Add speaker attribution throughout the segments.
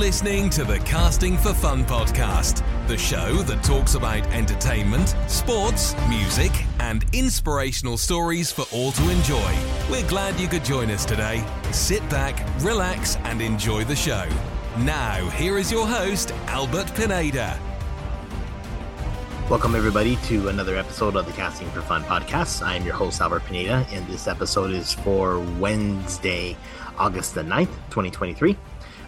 Speaker 1: Listening to the Casting for Fun podcast, the show that talks about entertainment, sports, music, and inspirational stories for all to enjoy. We're glad you could join us today. Sit back, relax, and enjoy the show. Now, here is your host, Albert Pineda.
Speaker 2: Welcome, everybody, to another episode of the Casting for Fun podcast. I am your host, Albert Pineda, and this episode is for Wednesday, August the 9th, 2023.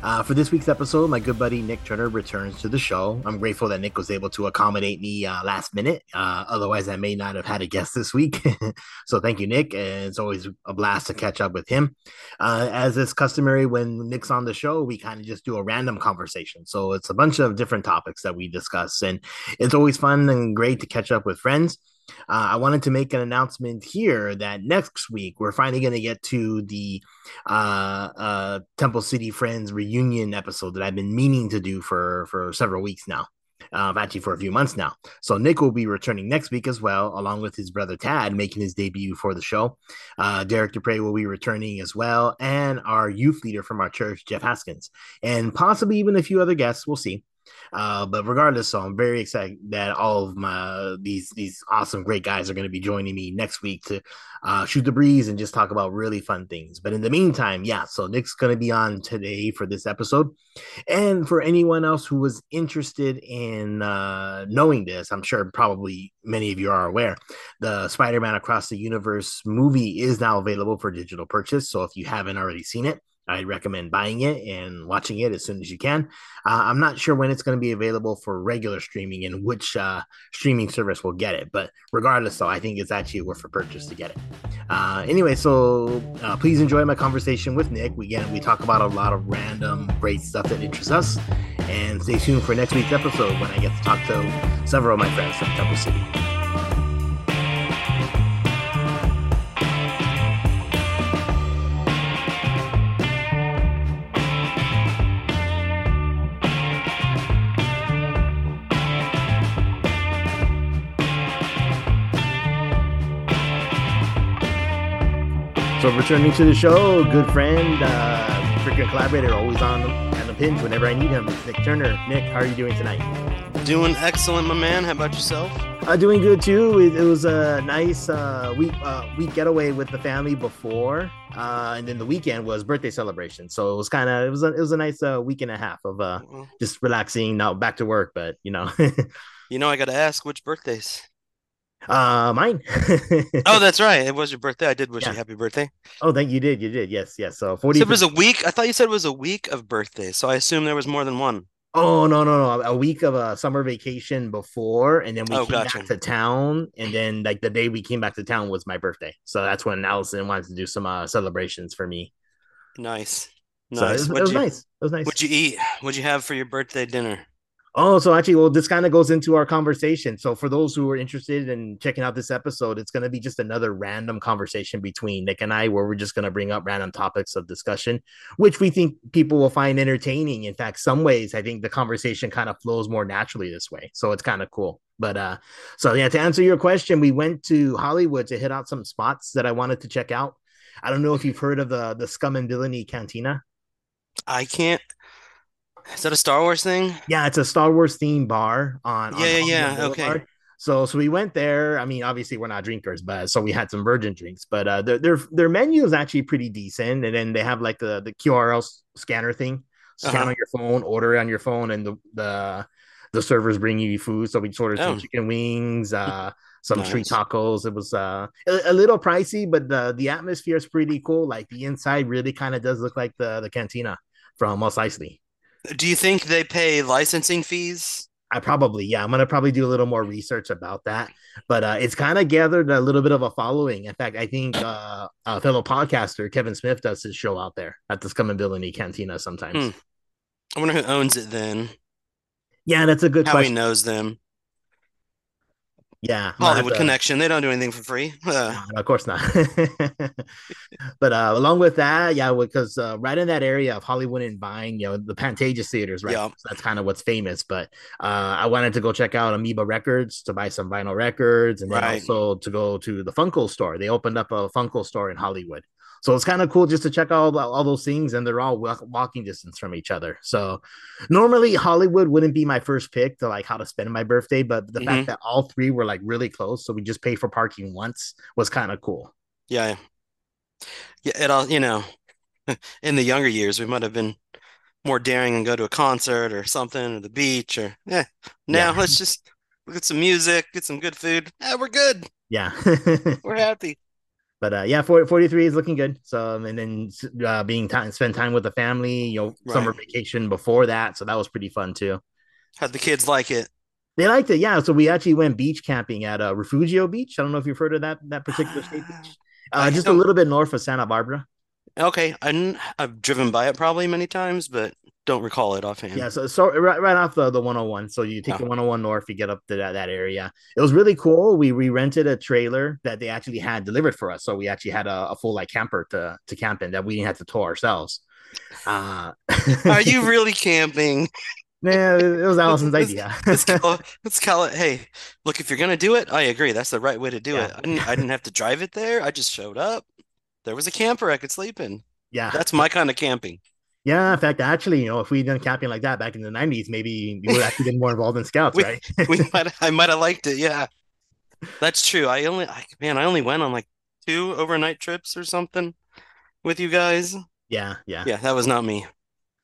Speaker 2: Uh, for this week's episode, my good buddy Nick Turner returns to the show. I'm grateful that Nick was able to accommodate me uh, last minute. Uh, otherwise, I may not have had a guest this week. so thank you, Nick. And it's always a blast to catch up with him. Uh, as is customary when Nick's on the show, we kind of just do a random conversation. So it's a bunch of different topics that we discuss. And it's always fun and great to catch up with friends. Uh, I wanted to make an announcement here that next week we're finally going to get to the uh, uh, Temple City Friends reunion episode that I've been meaning to do for for several weeks now. Uh, actually, for a few months now. So Nick will be returning next week as well, along with his brother Tad, making his debut for the show. Uh, Derek Dupre will be returning as well, and our youth leader from our church, Jeff Haskins, and possibly even a few other guests. We'll see. Uh, but regardless, so I'm very excited that all of my these these awesome great guys are going to be joining me next week to uh, shoot the breeze and just talk about really fun things. But in the meantime, yeah, so Nick's going to be on today for this episode, and for anyone else who was interested in uh, knowing this, I'm sure probably many of you are aware, the Spider-Man Across the Universe movie is now available for digital purchase. So if you haven't already seen it I recommend buying it and watching it as soon as you can. Uh, I'm not sure when it's going to be available for regular streaming and which uh, streaming service will get it, but regardless, though, I think it's actually worth a purchase to get it. Uh, anyway, so uh, please enjoy my conversation with Nick. We again we talk about a lot of random great stuff that interests us, and stay tuned for next week's episode when I get to talk to several of my friends from Temple City. So returning to the show, good friend, uh, frequent collaborator, always on at the pinch whenever I need him. Nick Turner. Nick, how are you doing tonight?
Speaker 3: Doing excellent, my man. How about yourself?
Speaker 2: Uh, doing good too. It, it was a nice uh, week uh, week getaway with the family before, uh, and then the weekend was birthday celebration. So it was kind of it was a, it was a nice uh, week and a half of uh, just relaxing. Now back to work, but you know.
Speaker 3: you know, I got to ask which birthdays.
Speaker 2: Uh, mine.
Speaker 3: oh, that's right. It was your birthday. I did wish yeah. you happy birthday.
Speaker 2: Oh, thank you. Did you did? Yes, yes. So forty.
Speaker 3: So it was a week. I thought you said it was a week of birthdays. So I assume there was more than one.
Speaker 2: Oh no no no! A week of a summer vacation before, and then we oh, came gotcha. back to town, and then like the day we came back to town was my birthday. So that's when Allison wanted to do some uh, celebrations for me.
Speaker 3: Nice,
Speaker 2: nice. So it was, it was you, nice. It was nice.
Speaker 3: What'd you eat? What'd you have for your birthday dinner?
Speaker 2: Oh, so actually, well, this kind of goes into our conversation. So, for those who are interested in checking out this episode, it's going to be just another random conversation between Nick and I, where we're just going to bring up random topics of discussion, which we think people will find entertaining. In fact, some ways, I think the conversation kind of flows more naturally this way. So, it's kind of cool. But, uh, so yeah, to answer your question, we went to Hollywood to hit out some spots that I wanted to check out. I don't know if you've heard of the the Scum and Villainy Cantina.
Speaker 3: I can't is that a Star Wars thing?
Speaker 2: Yeah, it's a Star Wars themed bar on.
Speaker 3: Yeah, on yeah, yeah. Okay.
Speaker 2: So, so we went there. I mean, obviously we're not drinkers, but so we had some virgin drinks. But uh, their their their menu is actually pretty decent, and then they have like the the QRL scanner thing. Scan uh-huh. on your phone, order on your phone, and the the the servers bring you food. So we ordered oh. some chicken wings, uh, some nice. street tacos. It was uh, a, a, little pricey, but the the atmosphere is pretty cool. Like the inside really kind of does look like the the cantina from Mos Eisley.
Speaker 3: Do you think they pay licensing fees?
Speaker 2: I probably, yeah, I'm gonna probably do a little more research about that. But uh, it's kind of gathered a little bit of a following. In fact, I think uh, a fellow podcaster Kevin Smith does his show out there at the Scum and Villainy Cantina sometimes. Hmm.
Speaker 3: I wonder who owns it then.
Speaker 2: Yeah, that's a good question.
Speaker 3: How
Speaker 2: question.
Speaker 3: he knows them.
Speaker 2: Yeah,
Speaker 3: Hollywood to, Connection. They don't do anything for free.
Speaker 2: Uh. No, of course not. but uh, along with that, yeah, because uh, right in that area of Hollywood and Vine, you know, the Pantages theaters, right? Yeah. So that's kind of what's famous. But uh, I wanted to go check out Amoeba Records to buy some vinyl records, and then right. also to go to the Funko store. They opened up a Funko store in Hollywood. So it's kind of cool just to check all all those things, and they're all walking distance from each other. So normally Hollywood wouldn't be my first pick to like how to spend my birthday, but the mm-hmm. fact that all three were like really close, so we just pay for parking once was kind of cool.
Speaker 3: Yeah, yeah. It all you know, in the younger years, we might have been more daring and go to a concert or something or the beach or yeah. Now yeah. let's just get some music, get some good food. Yeah, we're good.
Speaker 2: Yeah,
Speaker 3: we're happy.
Speaker 2: But uh, yeah, 40, 43 is looking good. So um, and then uh, being time spend time with the family, you know, right. summer vacation before that, so that was pretty fun too.
Speaker 3: How'd the kids like it?
Speaker 2: They liked it, yeah. So we actually went beach camping at uh, Refugio Beach. I don't know if you've heard of that that particular state beach. Uh, just a little bit north of Santa Barbara.
Speaker 3: Okay, I have driven by it probably many times, but don't recall it offhand.
Speaker 2: Yeah, so, so right, right off the, the 101. So you take oh. the 101 north, you get up to that, that area. It was really cool. We we rented a trailer that they actually had delivered for us. So we actually had a, a full like camper to to camp in that we had to tow ourselves.
Speaker 3: Uh, Are you really camping?
Speaker 2: Yeah, it was Allison's idea.
Speaker 3: let's, call, let's call it. Hey, look, if you're gonna do it, I agree. That's the right way to do yeah. it. I didn't, I didn't have to drive it there. I just showed up there was a camper I could sleep in.
Speaker 2: Yeah.
Speaker 3: That's my kind of camping.
Speaker 2: Yeah, in fact, actually, you know, if we'd done camping like that back in the '90s, maybe we would actually been more involved in scouts,
Speaker 3: we,
Speaker 2: right?
Speaker 3: we might, I might have liked it. Yeah, that's true. I only, I, man, I only went on like two overnight trips or something with you guys.
Speaker 2: Yeah, yeah,
Speaker 3: yeah. That was not me.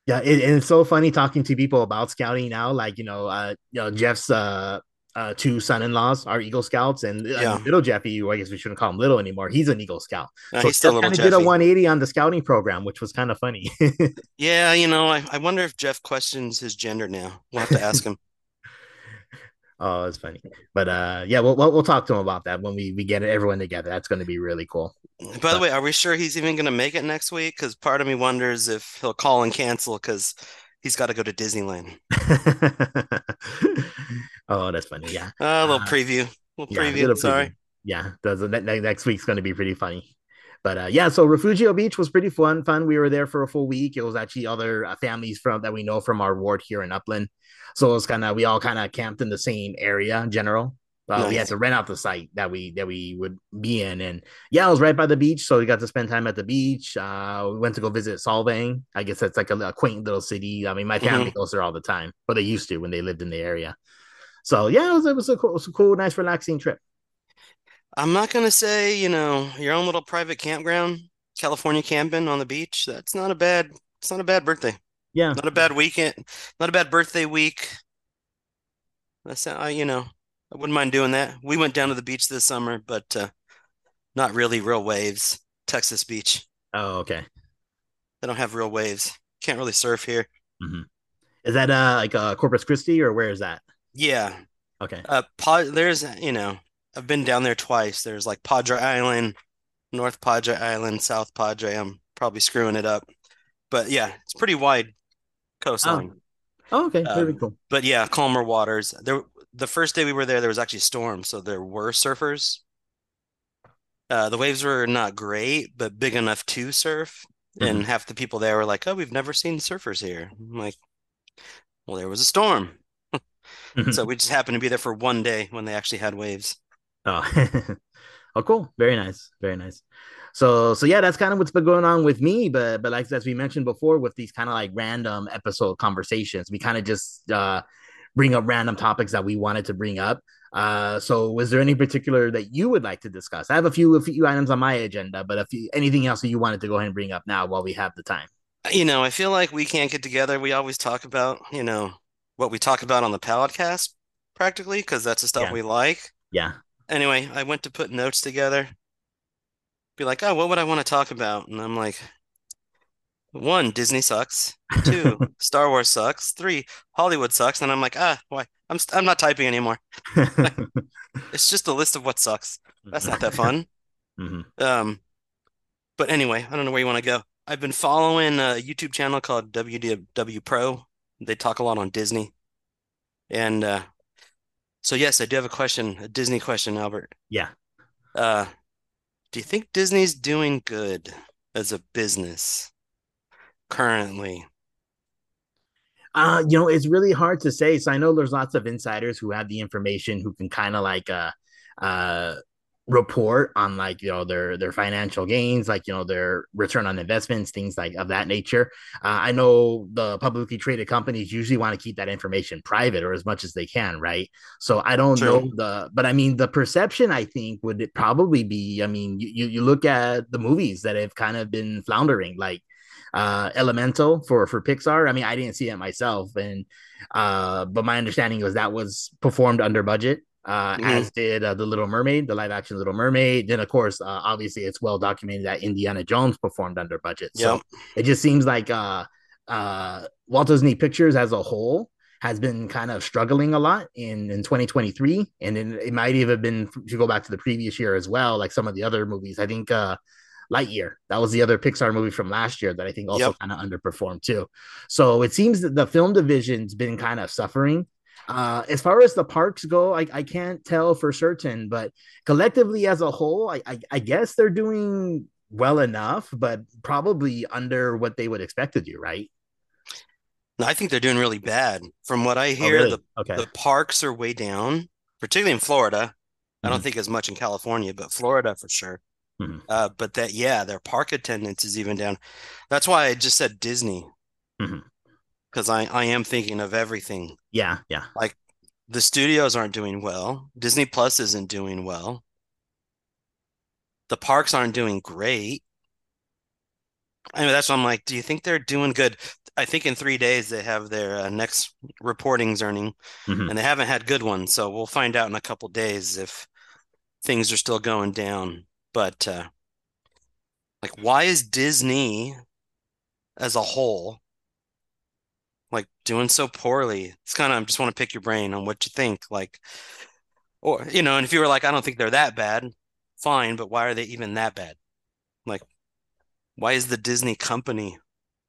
Speaker 2: Yeah, it, and it's so funny talking to people about scouting now. Like, you know, uh, you know, Jeff's uh, uh, two son-in-laws are Eagle Scouts, and uh, yeah. little Jeffy, I guess we shouldn't call him little anymore. He's an Eagle Scout.
Speaker 3: Uh, so he's still
Speaker 2: kind of did a 180 on the scouting program, which was kind of funny.
Speaker 3: yeah, you know, I, I wonder if Jeff questions his gender now. We'll have to ask him.
Speaker 2: oh, it's funny, but uh, yeah, we'll, we'll, we'll talk to him about that when we we get everyone together. That's going to be really cool.
Speaker 3: By but, the way, are we sure he's even going to make it next week? Because part of me wonders if he'll call and cancel because he's got to go to Disneyland.
Speaker 2: oh, that's funny. Yeah.
Speaker 3: Uh, a little uh, preview. A little yeah, preview. Sorry.
Speaker 2: Yeah. Does next week's going to be pretty funny. But uh, yeah, so Refugio Beach was pretty fun. Fun. We were there for a full week. It was actually other uh, families from that we know from our ward here in Upland. So it was kind of we all kind of camped in the same area in general. Nice. We had to rent out the site that we that we would be in, and yeah, it was right by the beach, so we got to spend time at the beach. Uh, we went to go visit Solvang. I guess that's like a, a quaint little city. I mean, my family mm-hmm. goes there all the time, but they used to when they lived in the area. So yeah, it was, it was, a, cool, it was a cool, nice, relaxing trip.
Speaker 3: I'm not gonna say you know your own little private campground, California camping on the beach. That's not a bad. It's not a bad birthday.
Speaker 2: Yeah,
Speaker 3: not a bad weekend. Not a bad birthday week. That's uh, you know I wouldn't mind doing that. We went down to the beach this summer, but uh, not really real waves. Texas Beach.
Speaker 2: Oh, okay.
Speaker 3: They don't have real waves. Can't really surf here.
Speaker 2: Mm-hmm. Is that uh like uh Corpus Christi or where is that?
Speaker 3: Yeah.
Speaker 2: Okay.
Speaker 3: Uh, pa- there's you know I've been down there twice. There's like Padre Island, North Padre Island, South Padre. I'm probably screwing it up, but yeah, it's pretty wide coastline.
Speaker 2: Oh, oh okay, very um, cool.
Speaker 3: But yeah, calmer waters. There the first day we were there, there was actually storm, so there were surfers. Uh, the waves were not great, but big enough to surf. Mm-hmm. And half the people there were like, "Oh, we've never seen surfers here." I'm like, "Well, there was a storm." mm-hmm. So we just happened to be there for one day when they actually had waves.
Speaker 2: Oh, oh, cool! Very nice, very nice. So, so yeah, that's kind of what's been going on with me. But, but like as we mentioned before, with these kind of like random episode conversations, we kind of just uh bring up random topics that we wanted to bring up. Uh, so was there any particular that you would like to discuss? I have a few a few items on my agenda, but if you, anything else that you wanted to go ahead and bring up now while we have the time.
Speaker 3: You know, I feel like we can't get together. We always talk about, you know, what we talk about on the podcast practically because that's the stuff
Speaker 2: yeah.
Speaker 3: we like.
Speaker 2: Yeah.
Speaker 3: Anyway, I went to put notes together. Be like, oh, what would I want to talk about? And I'm like, one, Disney sucks. Two, Star Wars sucks. Three, Hollywood sucks. And I'm like, ah, why? I'm I'm not typing anymore. it's just a list of what sucks. That's not that fun. Mm-hmm. Um, but anyway, I don't know where you want to go. I've been following a YouTube channel called WDW Pro. They talk a lot on Disney, and uh, so yes, I do have a question, a Disney question, Albert.
Speaker 2: Yeah.
Speaker 3: Uh, do you think Disney's doing good as a business? Currently?
Speaker 2: Uh, you know, it's really hard to say. So I know there's lots of insiders who have the information who can kind of like uh uh report on like you know their their financial gains like you know their return on investments things like of that nature uh, i know the publicly traded companies usually want to keep that information private or as much as they can right so i don't True. know the but i mean the perception i think would probably be i mean you you look at the movies that have kind of been floundering like uh elemental for for pixar i mean i didn't see it myself and uh but my understanding was that was performed under budget uh, mm-hmm. as did uh, the Little Mermaid, the live action Little Mermaid. Then, of course, uh, obviously, it's well documented that Indiana Jones performed under budget. So yep. it just seems like uh, uh, Walt Disney Pictures as a whole has been kind of struggling a lot in, in 2023. And it, it might even have been, you go back to the previous year as well, like some of the other movies. I think uh, Lightyear. That was the other Pixar movie from last year that I think also yep. kind of underperformed too. So it seems that the film division's been kind of suffering uh, as far as the parks go, I, I can't tell for certain, but collectively as a whole, I, I, I guess they're doing well enough, but probably under what they would expect to do, right?
Speaker 3: No, I think they're doing really bad. From what I oh, hear, oh, really? the, okay. the parks are way down, particularly in Florida. Mm-hmm. I don't mm-hmm. think as much in California, but Florida for sure. Mm-hmm. Uh, but that, yeah, their park attendance is even down. That's why I just said Disney. Mm-hmm because I, I am thinking of everything.
Speaker 2: Yeah, yeah.
Speaker 3: Like the studios aren't doing well. Disney Plus isn't doing well. The parks aren't doing great. I mean, that's why I'm like, do you think they're doing good? I think in three days they have their uh, next reportings earning, mm-hmm. and they haven't had good ones. So we'll find out in a couple days if things are still going down. But uh, like, why is Disney as a whole like doing so poorly. It's kind of I just want to pick your brain on what you think. Like, or you know, and if you were like, I don't think they're that bad, fine, but why are they even that bad? Like, why is the Disney company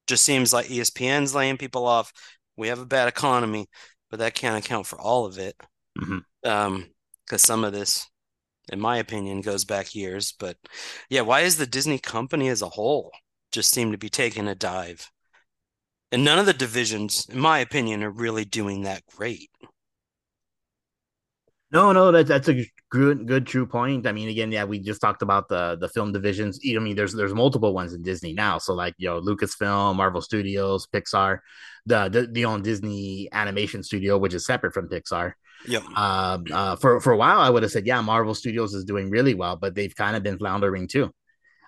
Speaker 3: just seems like ESPN's laying people off? We have a bad economy, but that can't account for all of it. Mm-hmm. Um, because some of this, in my opinion, goes back years. But yeah, why is the Disney company as a whole just seem to be taking a dive? And none of the divisions, in my opinion, are really doing that great.
Speaker 2: No, no, that, that's a good, good, true point. I mean, again, yeah, we just talked about the the film divisions. I mean, there's there's multiple ones in Disney now. So like, you know, Lucasfilm, Marvel Studios, Pixar, the the, the own Disney Animation Studio, which is separate from Pixar.
Speaker 3: Yep.
Speaker 2: Uh, uh, for for a while, I would have said, yeah, Marvel Studios is doing really well, but they've kind of been floundering too.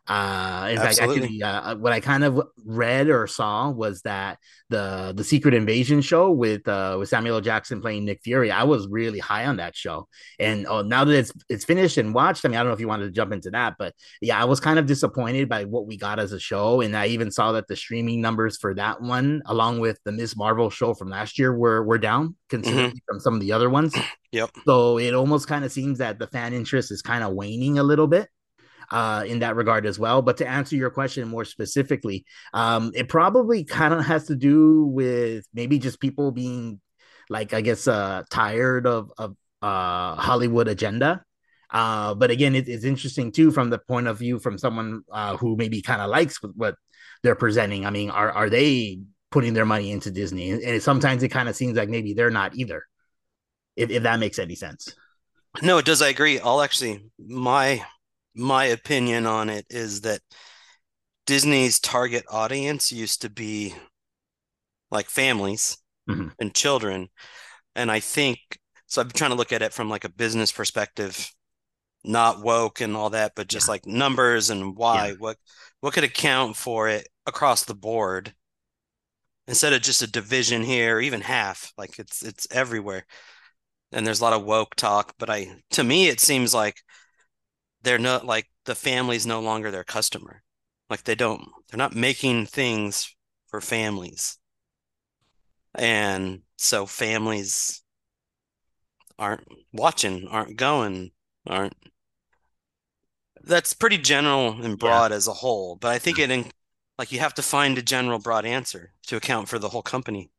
Speaker 2: Uh, in fact, actually, uh, what I kind of read or saw was that the the Secret Invasion show with uh, with Samuel L. Jackson playing Nick Fury, I was really high on that show. And oh, now that it's it's finished and watched, I mean, I don't know if you wanted to jump into that, but yeah, I was kind of disappointed by what we got as a show. And I even saw that the streaming numbers for that one, along with the Ms. Marvel show from last year, were were down considerably mm-hmm. from some of the other ones.
Speaker 3: Yep.
Speaker 2: So it almost kind of seems that the fan interest is kind of waning a little bit uh, in that regard as well. But to answer your question more specifically, um, it probably kind of has to do with maybe just people being like, I guess, uh, tired of, of uh, Hollywood agenda. Uh, but again, it, it's interesting too from the point of view from someone uh, who maybe kind of likes what they're presenting. I mean, are are they putting their money into Disney? And sometimes it kind of seems like maybe they're not either. If if that makes any sense.
Speaker 3: No, it does. I agree. I'll actually my my opinion on it is that Disney's target audience used to be like families mm-hmm. and children. And I think so. I'm trying to look at it from like a business perspective, not woke and all that, but just yeah. like numbers and why. Yeah. What what could account for it across the board instead of just a division here, or even half. Like it's it's everywhere. And there's a lot of woke talk, but I to me it seems like they're not like the family's no longer their customer. Like they don't, they're not making things for families. And so families aren't watching, aren't going, aren't. That's pretty general and broad yeah. as a whole, but I think it, in, like, you have to find a general broad answer to account for the whole company.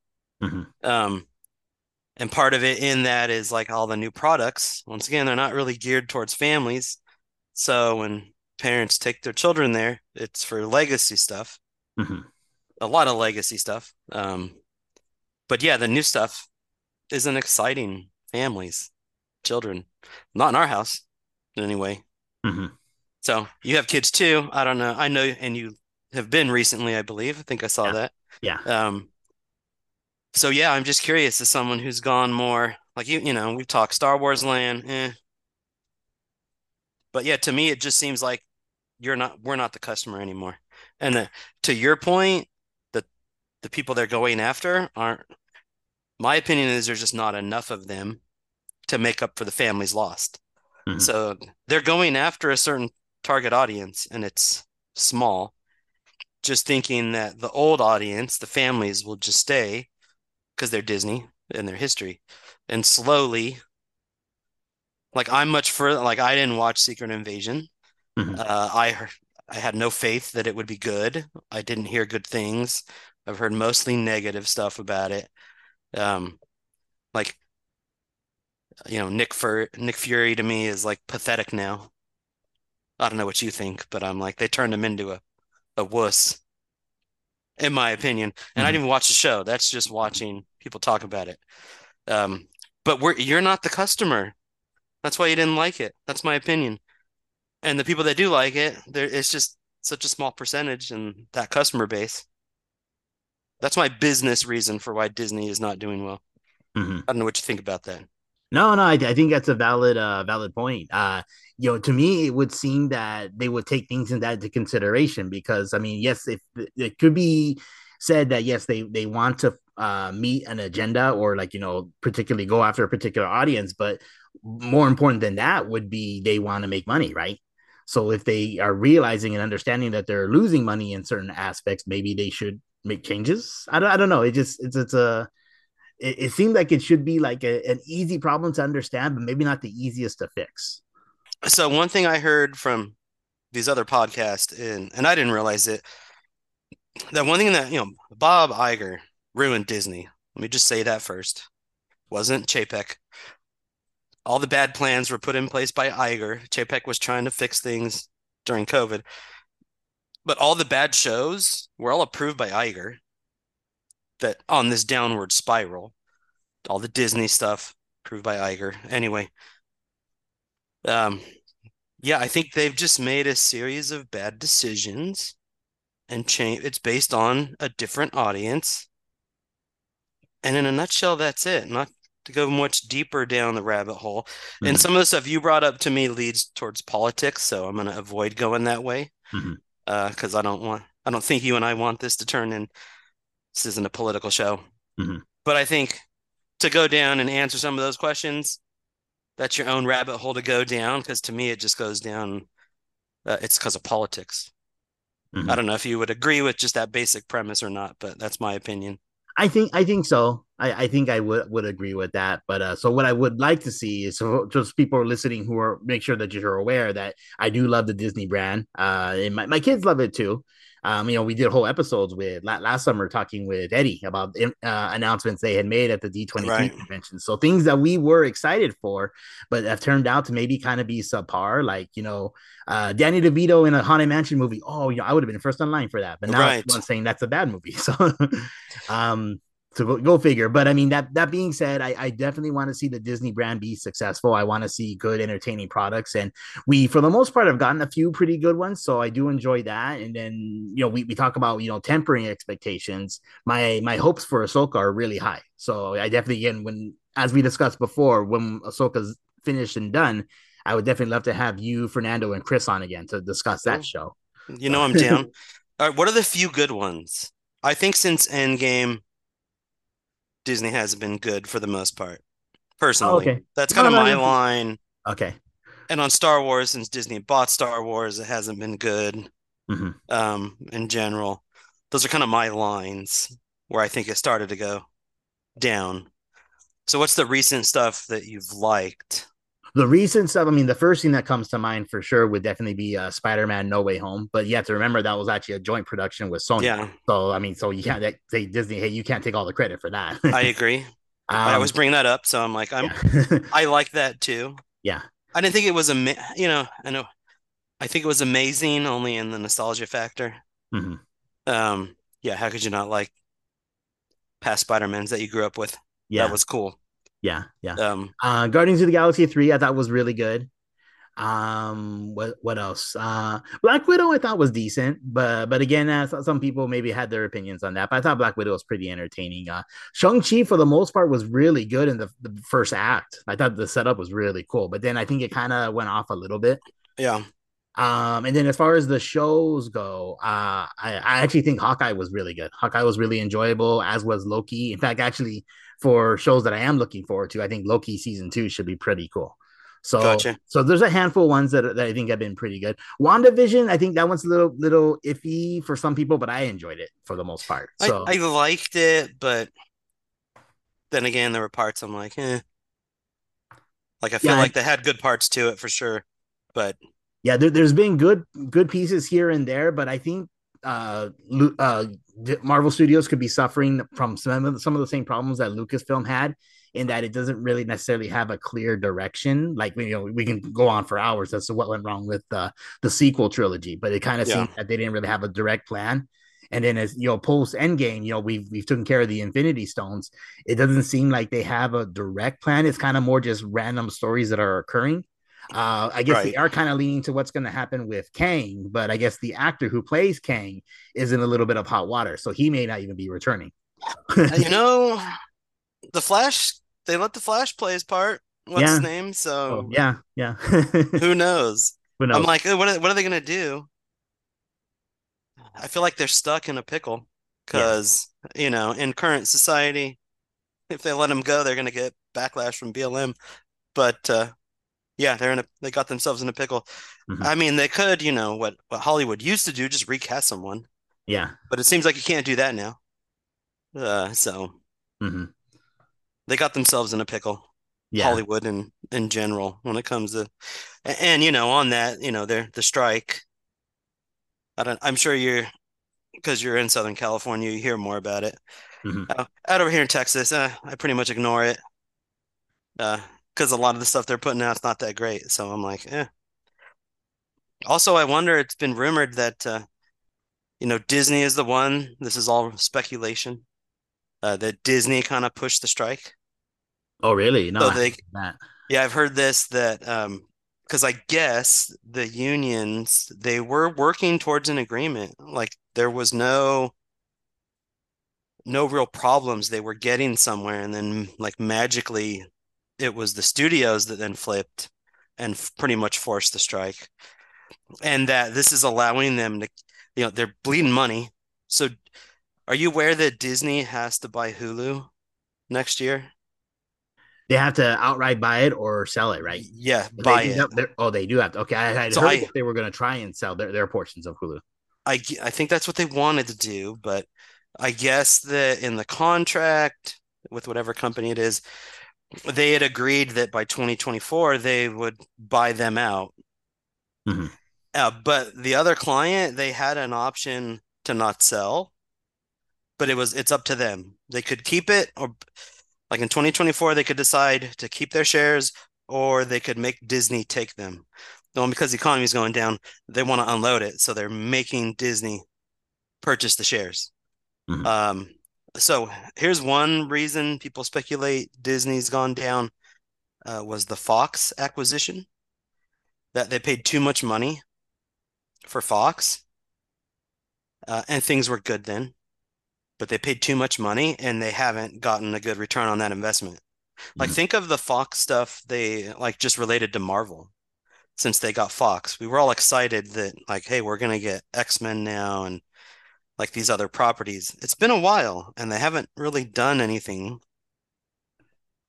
Speaker 3: Mm-hmm. Um, and part of it in that is like all the new products. Once again, they're not really geared towards families. So when parents take their children there, it's for legacy stuff. Mm-hmm. A lot of legacy stuff. Um, but yeah, the new stuff isn't exciting families, children. Not in our house, anyway.
Speaker 2: hmm
Speaker 3: So you have kids too. I don't know. I know, and you have been recently, I believe. I think I saw
Speaker 2: Yeah.
Speaker 3: that.
Speaker 2: Yeah.
Speaker 3: Um, so yeah, I'm just curious as someone who's gone more like you, you know, we've talked Star Wars land, eh. But yeah, to me, it just seems like you're not, we're not the customer anymore. And the, to your point, the the people they're going after aren't, my opinion is there's just not enough of them to make up for the families lost.
Speaker 2: Mhm.
Speaker 3: So they're going after a certain target audience and it's small, just thinking that the old audience, the families will just stay because they're Disney and their history. And slowly, like I'm much further, like I didn't watch Secret Invasion.
Speaker 2: Mhm.
Speaker 3: Uh, I I had no faith that it would be good. I didn't hear good things. I've heard mostly negative stuff about it. Um, like you know, Nick Fur Nick Fury to me is like pathetic now. I don't know what you think, but I'm like they turned him into a a wuss, in my opinion. And I
Speaker 2: Mhm.
Speaker 3: didn't even watch the show. That's just watching people talk about it. Um, but we're you're not the customer. That's why you didn't like it. That's my opinion. And the people that do like it, there it's just such a small percentage in that customer base. That's my business reason for why Disney is not doing well.
Speaker 2: Mhm.
Speaker 3: I don't know what you think about that.
Speaker 2: No, no, I, I think that's a valid, uh, valid point. Uh, you know, to me, it would seem that they would take things in that into consideration because, I mean, yes, if it could be said that yes, they they want to uh, meet an agenda or like you know, particularly go after a particular audience, but more important than that would be they want to make money, right? So if they are realizing and understanding that they're losing money in certain aspects, maybe they should make changes. I don't, I don't know. It just it's it's a it, it seemed like it should be like a, an easy problem to understand, but maybe not the easiest to fix.
Speaker 3: So one thing I heard from these other podcasts, and and I didn't realize it, that one thing that you know Bob Iger ruined Disney. Let me just say that first. Wasn't Chapek. All the bad plans were put in place by Iger. Chapek was trying to fix things during COVID, but all the bad shows were all approved by Iger. That on this downward spiral, all the Disney stuff approved by Iger. Anyway, um, yeah, I think they've just made a series of bad decisions and change it's based on a different audience. And in a nutshell, that's it. Not to go much deeper down the rabbit hole. And
Speaker 2: Mhm.
Speaker 3: some of the stuff you brought up to me leads towards politics, so I'm gonna avoid going that way.
Speaker 2: Mhm.
Speaker 3: Uh, because I don't want I don't think you and I want this to turn in this isn't a political show.
Speaker 2: Mhm.
Speaker 3: But I think to go down and answer some of those questions, that's your own rabbit hole to go down because to me it just goes down uh, it's because of politics. I don't know if you would agree with just that basic premise or not, but that's my opinion.
Speaker 2: I think I think so. I, I think I would would agree with that. But uh, so what I would like to see is so just people listening who are make sure that you're aware that I do love the Disney brand. Uh, and my, my kids love it too. Um, you know, we did whole episodes with last summer talking with Eddie about uh, announcements they had made at the D23
Speaker 3: Right.
Speaker 2: convention. So things that we were excited for, but have turned out to maybe kind of be subpar. Like you know, uh, Danny DeVito in a Haunted Mansion movie. Oh, you know, I would have been first in line for that. But now
Speaker 3: Right.
Speaker 2: everyone's saying that's a bad movie. So, um, so go, go figure. But I mean, that that being said, I, I definitely want to see the Disney brand be successful. I want to see good, entertaining products, and we, for the most part, have gotten a few pretty good ones. So I do enjoy that. And then you know, we, we talk about you know tempering expectations. My my hopes for Ahsoka are really high. So I definitely again when as we discussed before, when Ahsoka's finished and done, I would definitely love to have you, Fernando, and Chris on again to discuss that show.
Speaker 3: You know I'm down. All right, what are the few good ones? I think since Endgame, Disney hasn't been good for the most part. Personally,
Speaker 2: okay.
Speaker 3: that's
Speaker 2: No,
Speaker 3: kind of
Speaker 2: no,
Speaker 3: my
Speaker 2: no.
Speaker 3: line.
Speaker 2: Okay.
Speaker 3: And on Star Wars, since Disney bought Star Wars, it hasn't been good.
Speaker 2: Mhm.
Speaker 3: Um, in general, those are kind of my lines where I think it started to go down. So, what's the recent stuff that you've liked?
Speaker 2: The recent stuff, I mean, the first thing that comes to mind for sure would definitely be uh, Spider Man No Way Home. But you have to remember that was actually a joint production with Sony.
Speaker 3: Yeah,
Speaker 2: So, I mean, so you can't that- say Disney, hey, you can't take all the credit for that.
Speaker 3: I agree. I
Speaker 2: Um,
Speaker 3: always bring that up, so I'm like, I'm
Speaker 2: yeah.
Speaker 3: I like that too.
Speaker 2: yeah.
Speaker 3: I didn't think it was a, you know, I know, I think it was amazing only in the nostalgia factor.
Speaker 2: Mhm.
Speaker 3: Um, yeah, how could you not like past Spider-Mans that you grew up with?
Speaker 2: Yeah.
Speaker 3: That was cool.
Speaker 2: Yeah. Yeah.
Speaker 3: Um,
Speaker 2: Uh, Guardians of the Galaxy 3, I thought was really good. Um, what what else? Uh, Black Widow I thought was decent, but but again, uh, some people maybe had their opinions on that. But I thought Black Widow was pretty entertaining. Uh, Shang Chi for the most part was really good in the, the first act. I thought the setup was really cool, but then I think it kind of went off a little bit.
Speaker 3: Yeah.
Speaker 2: Um, and then as far as the shows go, uh, I, I actually think Hawkeye was really good. Hawkeye was really enjoyable, as was Loki. In fact, actually, for shows that I am looking forward to, I think Loki season two should be pretty cool. So,
Speaker 3: Gotcha.
Speaker 2: so there's a handful of ones that, that I think have been pretty good. WandaVision, I think that one's a little little iffy for some people, but I enjoyed it for the most part. So
Speaker 3: I, I liked it, but then again, there were parts I'm like, eh. Like I feel
Speaker 2: Yeah,
Speaker 3: like they had good parts to it for sure, but
Speaker 2: yeah, there, there's been good good pieces here and there, but I think uh, uh, Marvel Studios could be suffering from some of the, some of the same problems that Lucasfilm had, in that it doesn't really necessarily have a clear direction. Like you know, we can go on for hours as to what went wrong with uh, the sequel trilogy, but it kind of
Speaker 3: Yeah.
Speaker 2: seemed that they didn't really have a direct plan. And then as you know, post Endgame, you know, we've we've taken care of the Infinity Stones. It doesn't seem like they have a direct plan. It's kind of more just random stories that are occurring. Uh, I guess they are kind of leaning to what's going to happen with Kang, but I guess the actor who plays Kang is in a little bit of hot water, so he may not even be returning.
Speaker 3: you know, the Flash, they let the Flash play his part. What's his name? So
Speaker 2: Oh, yeah, yeah.
Speaker 3: who knows?
Speaker 2: Who knows?
Speaker 3: I'm like, what are, what are they gonna do? I feel like they're stuck in a pickle because, you know, in current society, if they let them go, they're gonna get backlash from BLM. But uh, yeah, they're in a they got themselves in a pickle.
Speaker 2: Mhm.
Speaker 3: I mean, they could, you know, what what Hollywood used to do, just recast someone,
Speaker 2: yeah.
Speaker 3: but it seems like you can't do that now. Uh, so
Speaker 2: hmm
Speaker 3: they got themselves in a pickle.
Speaker 2: Yeah.
Speaker 3: Hollywood in in general when it comes to and, and, you know on that you know they're the strike I don't I'm sure you're because you're in Southern California you hear more about it
Speaker 2: Mhm.
Speaker 3: Uh, out over here in Texas uh, I pretty much ignore it uh because a lot of the stuff they're putting out is not that great so I'm like eh also I wonder it's been rumored that uh you know Disney is the one this is all speculation uh that Disney kind of pushed the strike
Speaker 2: Oh, really? No,
Speaker 3: So they-. Yeah, I've heard this that um because I guess the unions they were working towards an agreement. Like there was no no real problems. They were getting somewhere and then like magically it was the studios that then flipped and f- pretty much forced the strike. And that this is allowing them to you know, they're bleeding money. So are you aware that Disney has to buy Hulu next year?
Speaker 2: They have to outright buy it or sell it, right?
Speaker 3: Yeah,
Speaker 2: They
Speaker 3: buy
Speaker 2: do
Speaker 3: it.
Speaker 2: oh, they do have to. Okay, I had
Speaker 3: So
Speaker 2: heard
Speaker 3: I-
Speaker 2: they were going to try and sell their, their portions of Hulu.
Speaker 3: I, I think that's what they wanted to do, but I guess that in the contract with whatever company it is, they had agreed that by 2024 they would buy them out.
Speaker 2: Mhm.
Speaker 3: Uh, but the other client, they had an option to not sell, but it was it's up to them. They could keep it or like in 2024 they could decide to keep their shares or they could make Disney take them. No, because the economy is going down, they want to unload it, so they're making Disney purchase the shares.
Speaker 2: Mhm.
Speaker 3: Um, so here's one reason people speculate Disney's gone down uh, was the Fox acquisition. That they paid too much money for Fox, uh, and things were good then, but they paid too much money and they haven't gotten a good return on that investment. Like
Speaker 2: Mhm.
Speaker 3: think of the Fox stuff they like just related to Marvel since they got Fox. We were all excited that like, hey, we're gonna get X-Men now and like these other properties. It's been a while and they haven't really done anything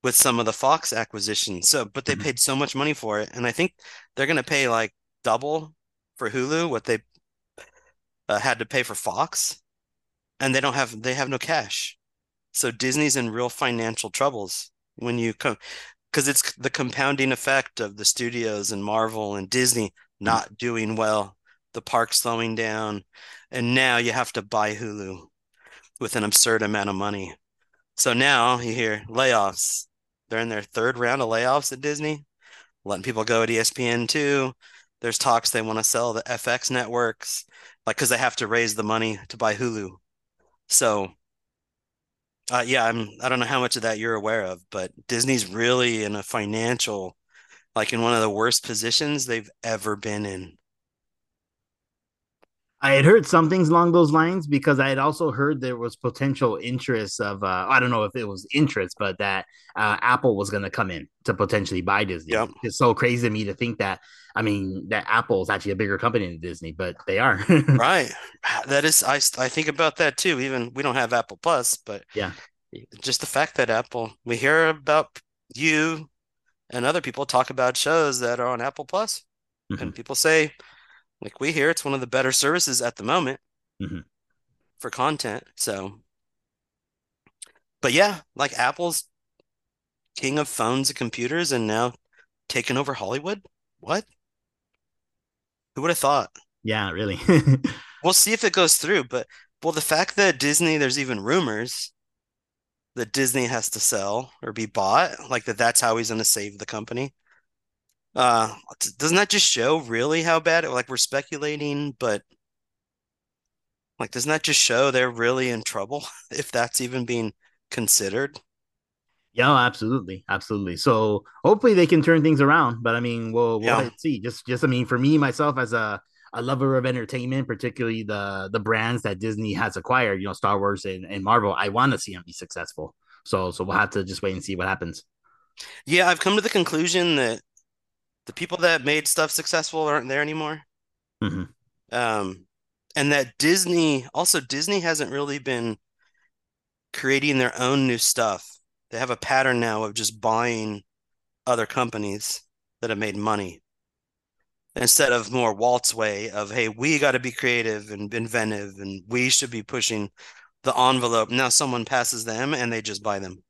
Speaker 3: with some of the Fox acquisitions. So, but they
Speaker 2: Mhm.
Speaker 3: paid so much money for it, and I think they're gonna pay like double for Hulu what they uh, had to pay for Fox, and they don't have they have no cash. So Disney's in real financial troubles when you come because it's the compounding effect of the studios and Marvel and Disney not doing well, the park slowing down, and now you have to buy Hulu with an absurd amount of money. So now you hear layoffs. They're in their third round of layoffs at Disney, letting people go at ESPN too. There's talks they want to sell the FX networks, like because they have to raise the money to buy Hulu. So, uh, yeah, I'm I don't know how much of that you're aware of, but Disney's really in a financial like in one of the worst positions they've ever been in.
Speaker 2: I had heard some things along those lines because I had also heard there was potential interest of uh, I don't know if it was interest, but that uh, Apple was going to come in to potentially buy Disney.
Speaker 3: Yep.
Speaker 2: It's so crazy to me to think that I mean that Apple is actually a bigger company than Disney, but they are.
Speaker 3: Right. That is I I think about that too. Even we don't have Apple Plus, but
Speaker 2: yeah,
Speaker 3: just the fact that Apple we hear about you and other people talk about shows that are on Apple Plus,
Speaker 2: Mhm.
Speaker 3: and people say like we hear it's one of the better services at the moment
Speaker 2: Mhm.
Speaker 3: for content. So, but yeah, like Apple's king of phones and computers and now taking over Hollywood. What? Who would have thought?
Speaker 2: yeah, really.
Speaker 3: We'll see if it goes through, but well, the fact that Disney, there's even rumors that Disney has to sell or be bought, like that that's how he's going to save the company. Uh, doesn't that just show really how bad it, like we're speculating, but like doesn't that just show they're really in trouble if that's even being considered?
Speaker 2: Yeah, absolutely, absolutely. So hopefully they can turn things around. But I mean, we'll we'll
Speaker 3: Yeah.
Speaker 2: see. Just just I mean, for me myself as a a lover of entertainment, particularly the the brands that Disney has acquired, you know, Star Wars and, and Marvel, I want to see them be successful. So so we'll have to just wait and see what happens.
Speaker 3: Yeah, I've come to the conclusion that the people that made stuff successful aren't there anymore.
Speaker 2: Mhm.
Speaker 3: Um, and that Disney, also Disney hasn't really been creating their own new stuff. They have a pattern now of just buying other companies that have made money instead of more Walt's way of, hey, we got to be creative and inventive and we should be pushing the envelope. Now someone passes them and they just buy them.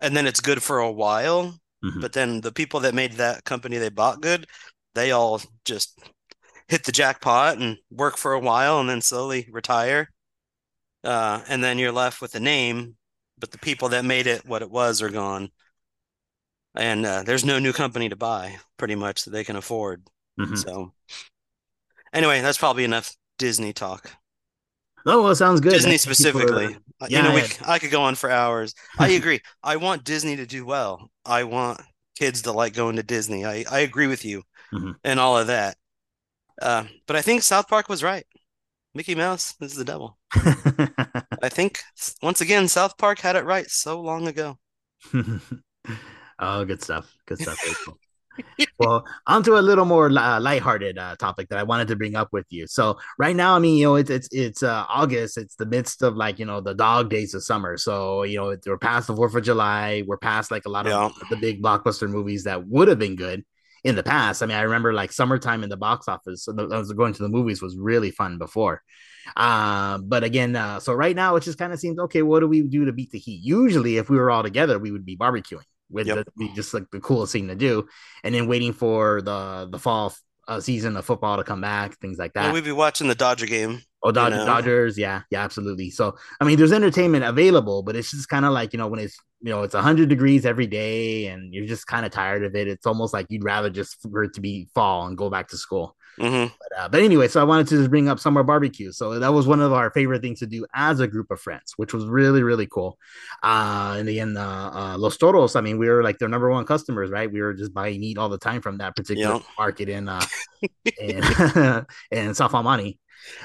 Speaker 3: And then it's good for a while,
Speaker 2: Mhm.
Speaker 3: but then the people that made that company they bought good, they all just hit the jackpot and work for a while and then slowly retire. Uh, and then you're left with the name, but the people that made it what it was are gone. And uh, there's no new company to buy, pretty much, that they can afford.
Speaker 2: Mhm.
Speaker 3: So, anyway, that's probably enough Disney talk.
Speaker 2: Oh, well, sounds good.
Speaker 3: Disney
Speaker 2: you
Speaker 3: specifically. Uh, you
Speaker 2: Yeah,
Speaker 3: know, we. I could go on for hours. I agree. I want Disney to do well. I want kids to like going to Disney. I, I agree with you
Speaker 2: Mhm.
Speaker 3: and all of that. Uh, but I think South Park was right. Mickey Mouse is the devil. I think once again, South Park had it right so long ago.
Speaker 2: oh, good stuff. Good stuff. Well, onto a little more uh, lighthearted uh, topic that I wanted to bring up with you. So right now, I mean, you know, it's it's it's uh, August. It's the midst of like you know the dog days of summer. So you know, we're past the Fourth of July. We're past like a lot of the big blockbuster movies that would have been good in the past. I mean, I remember like summertime in the box office. So the, I was going to the movies was really fun before. Uh, but again, uh, so right now it just kind of seems okay. What do we do to beat the heat? Usually, if we were all together, we would be barbecuing. With
Speaker 3: Yep.
Speaker 2: the, just like the coolest thing to do, and then waiting for the the fall uh, season of football to come back, things like
Speaker 3: Yeah,
Speaker 2: that.
Speaker 3: we'd be watching the Dodger game.
Speaker 2: Oh, Dod-
Speaker 3: know.
Speaker 2: Dodgers, yeah, yeah, absolutely. So, I mean, there's entertainment available, but it's just kind of like you know when it's you know it's 100 degrees every day, and you're just kind of tired of it. It's almost like you'd rather just for it to be fall and go back to school.
Speaker 3: Hmm
Speaker 2: But, uh, but anyway, so I wanted to just bring up summer barbecue. So that was one of our favorite things to do as a group of friends, which was really really cool. Uh, and again, uh, uh, Los Toros. I mean, we were like their number one customers, right? We were just buying meat all the time from that particular
Speaker 3: Yeah.
Speaker 2: market in uh, in in South El Monte.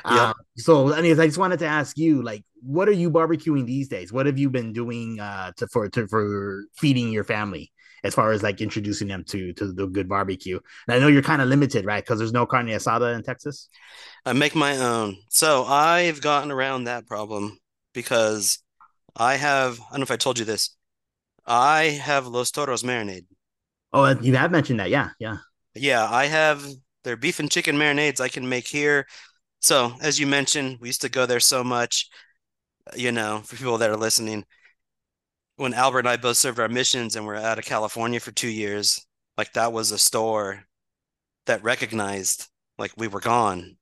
Speaker 3: Yeah.
Speaker 2: Uh, so, anyways, I just wanted to ask you, like, what are you barbecuing these days? What have you been doing uh, to for to for feeding your family? As far as like introducing them to to the good barbecue, and I know you're kind of limited, right? Because there's no carne asada in Texas.
Speaker 3: I make my own. So I've gotten around that problem because I have, I don't know if I told you this. I have Los Toros marinade.
Speaker 2: Oh, you have mentioned that, yeah, yeah.
Speaker 3: Yeah, I have their beef and chicken marinades I can make here. So, as you mentioned, we used to go there so much. You know, for people that are listening, when Albert and I both served our missions and were out of California for two years, like that was a store that recognized like we were gone.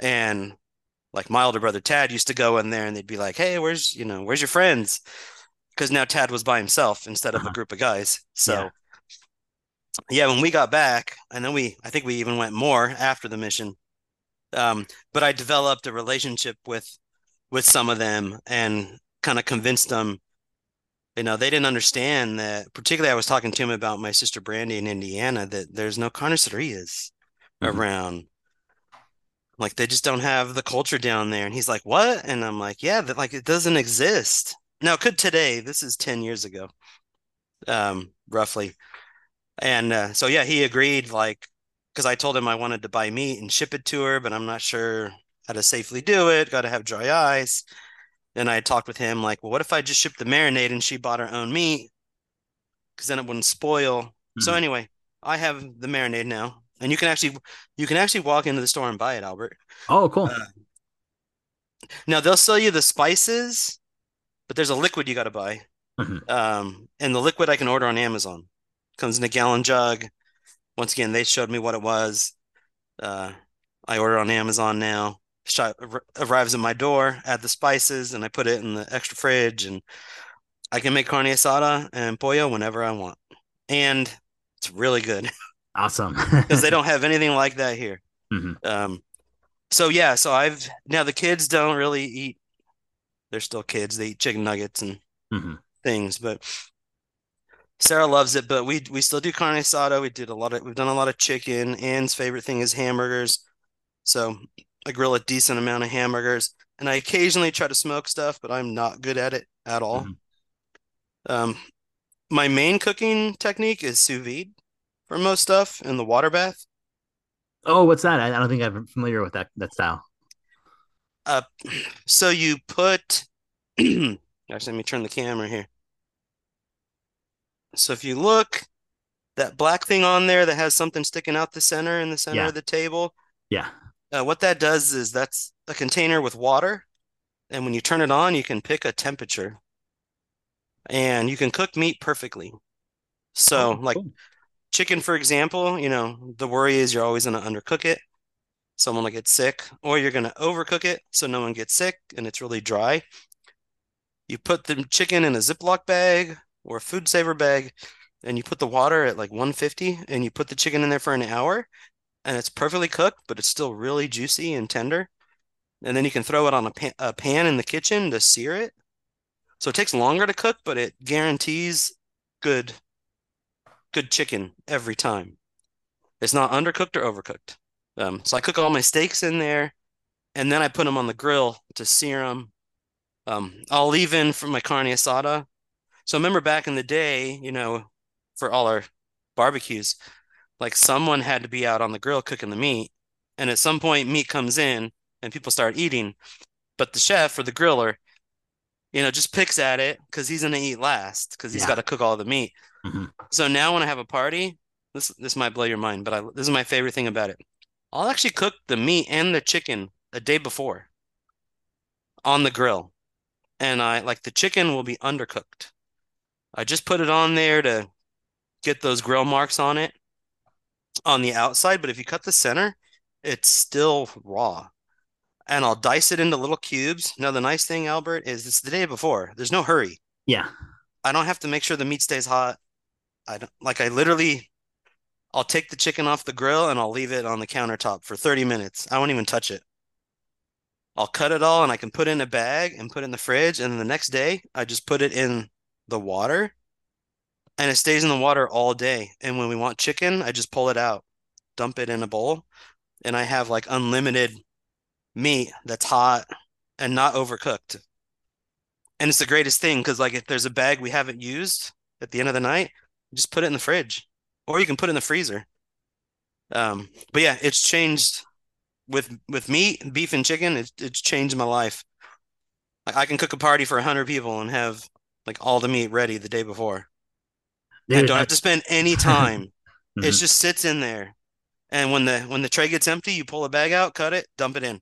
Speaker 3: And like my older brother Tad used to go in there and they'd be like, "Hey, where's, you know, where's your friends?" Because now Tad was by himself instead of a
Speaker 2: Uh-huh.
Speaker 3: group of guys. So
Speaker 2: Yeah.
Speaker 3: yeah, when we got back, and then we, I think we even went more after the mission. Um, but I developed a relationship with with some of them and kind of convinced them you know, they didn't understand that. Particularly, I was talking to him about my sister Brandy in Indiana that there's no carnicerias
Speaker 2: Mhm.
Speaker 3: around. Like they just don't have the culture down there. And he's like, "What?" And I'm like, "Yeah, that like it doesn't exist." Now, could today. This is 10 years ago, um, roughly. And uh, so yeah, he agreed like because I told him I wanted to buy meat and ship it to her, but I'm not sure how to safely do it. Got to have dry ice. Then I talked with him like, well, what if I just shipped the marinade and she bought her own meat? Because then it wouldn't spoil. So
Speaker 2: Mhm.
Speaker 3: anyway, I have the marinade now, and you can actually you can actually walk into the store and buy it, Albert.
Speaker 2: Oh, cool.
Speaker 3: Uh, Now they'll sell you the spices, but there's a liquid you got to buy.
Speaker 2: Mhm.
Speaker 3: Um, and the liquid I can order on Amazon. Comes in a gallon jug. Once again, they showed me what it was. Uh, I order on Amazon now. Shot, arrives at my door, add the spices, and I put it in the extra fridge, and I can make carne asada and pollo whenever I want. And it's really good
Speaker 2: awesome.
Speaker 3: because they don't have anything like that here.
Speaker 2: Mhm.
Speaker 3: Um, so yeah, so I've now the kids don't really eat. They're still kids. They eat chicken nuggets and
Speaker 2: Mhm.
Speaker 3: things, but Sarah loves it. But we we still do carne asada. We did a lot of we've done a lot of chicken. Anne's favorite thing is hamburgers, so I grill a decent amount of hamburgers, and I occasionally try to smoke stuff, but I'm not good at it at all.
Speaker 2: Mhm.
Speaker 3: Um, my main cooking technique is sous vide for most stuff in the water bath.
Speaker 2: Oh, what's that? I, I don't think I'm familiar with that that style.
Speaker 3: Uh, so you put actually, let me turn the camera here. So if you look, that black thing on there that has something sticking out the center in the center
Speaker 2: Yeah.
Speaker 3: of the table,
Speaker 2: Yeah.
Speaker 3: uh, what that does is that's a container with water, and when you turn it on, you can pick a temperature, and you can cook meat perfectly. So,
Speaker 2: Oh,
Speaker 3: like
Speaker 2: cool.
Speaker 3: chicken, for example, you know, the worry is you're always going to undercook it. Someone will get sick, or you're going to overcook it so no one gets sick and it's really dry. You put the chicken in a Ziploc bag or a food saver bag, and you put the water at like 150, and you put the chicken in there for an hour, and it's perfectly cooked, but it's still really juicy and tender. And then you can throw it on a pan, a pan in the kitchen to sear it. So it takes longer to cook, but it guarantees good good chicken every time. It's not undercooked or overcooked. Um, so I cook all my steaks in there, and then I put them on the grill to sear them. Um, I'll leave in for my carne asada. So I remember back in the day, you know, for all our barbecues, like someone had to be out on the grill cooking the meat, and at some point meat comes in and people start eating, but the chef or the griller, you know, just picks at it because he's gonna eat last because he's
Speaker 2: Yeah.
Speaker 3: got to cook all the meat.
Speaker 2: Mhm.
Speaker 3: So now when I have a party, this this might blow your mind, but I this is my favorite thing about it. I'll actually cook the meat and the chicken a day before on the grill. And I like the chicken will be undercooked. I just put it on there to get those grill marks on it on the outside, but if you cut the center, it's still raw. And I'll dice it into little cubes. Now the nice thing, Albert, is it's the day before. There's no hurry.
Speaker 2: Yeah.
Speaker 3: I don't have to make sure the meat stays hot. I don't like I literally I'll take the chicken off the grill and I'll leave it on the countertop for 30 minutes. I won't even touch it. I'll cut it all and I can put it in a bag and put it in the fridge. And then the next day, I just put it in the water and it stays in the water all day. And when we want chicken, I just pull it out, dump it in a bowl, and I have like unlimited meat that's hot and not overcooked. And it's the greatest thing because, like, if there's a bag we haven't used at the end of the night, just put it in the fridge or you can put it in the freezer. Um, but yeah, it's changed with with meat, beef, and chicken. It's it's changed my life. I can cook a party for 100 people and have like all the meat ready the day before.
Speaker 2: Dude,
Speaker 3: don't have to spend any time. It
Speaker 2: Mhm.
Speaker 3: just sits in there. And when the when the tray gets empty, you pull the bag out, cut it, dump it in.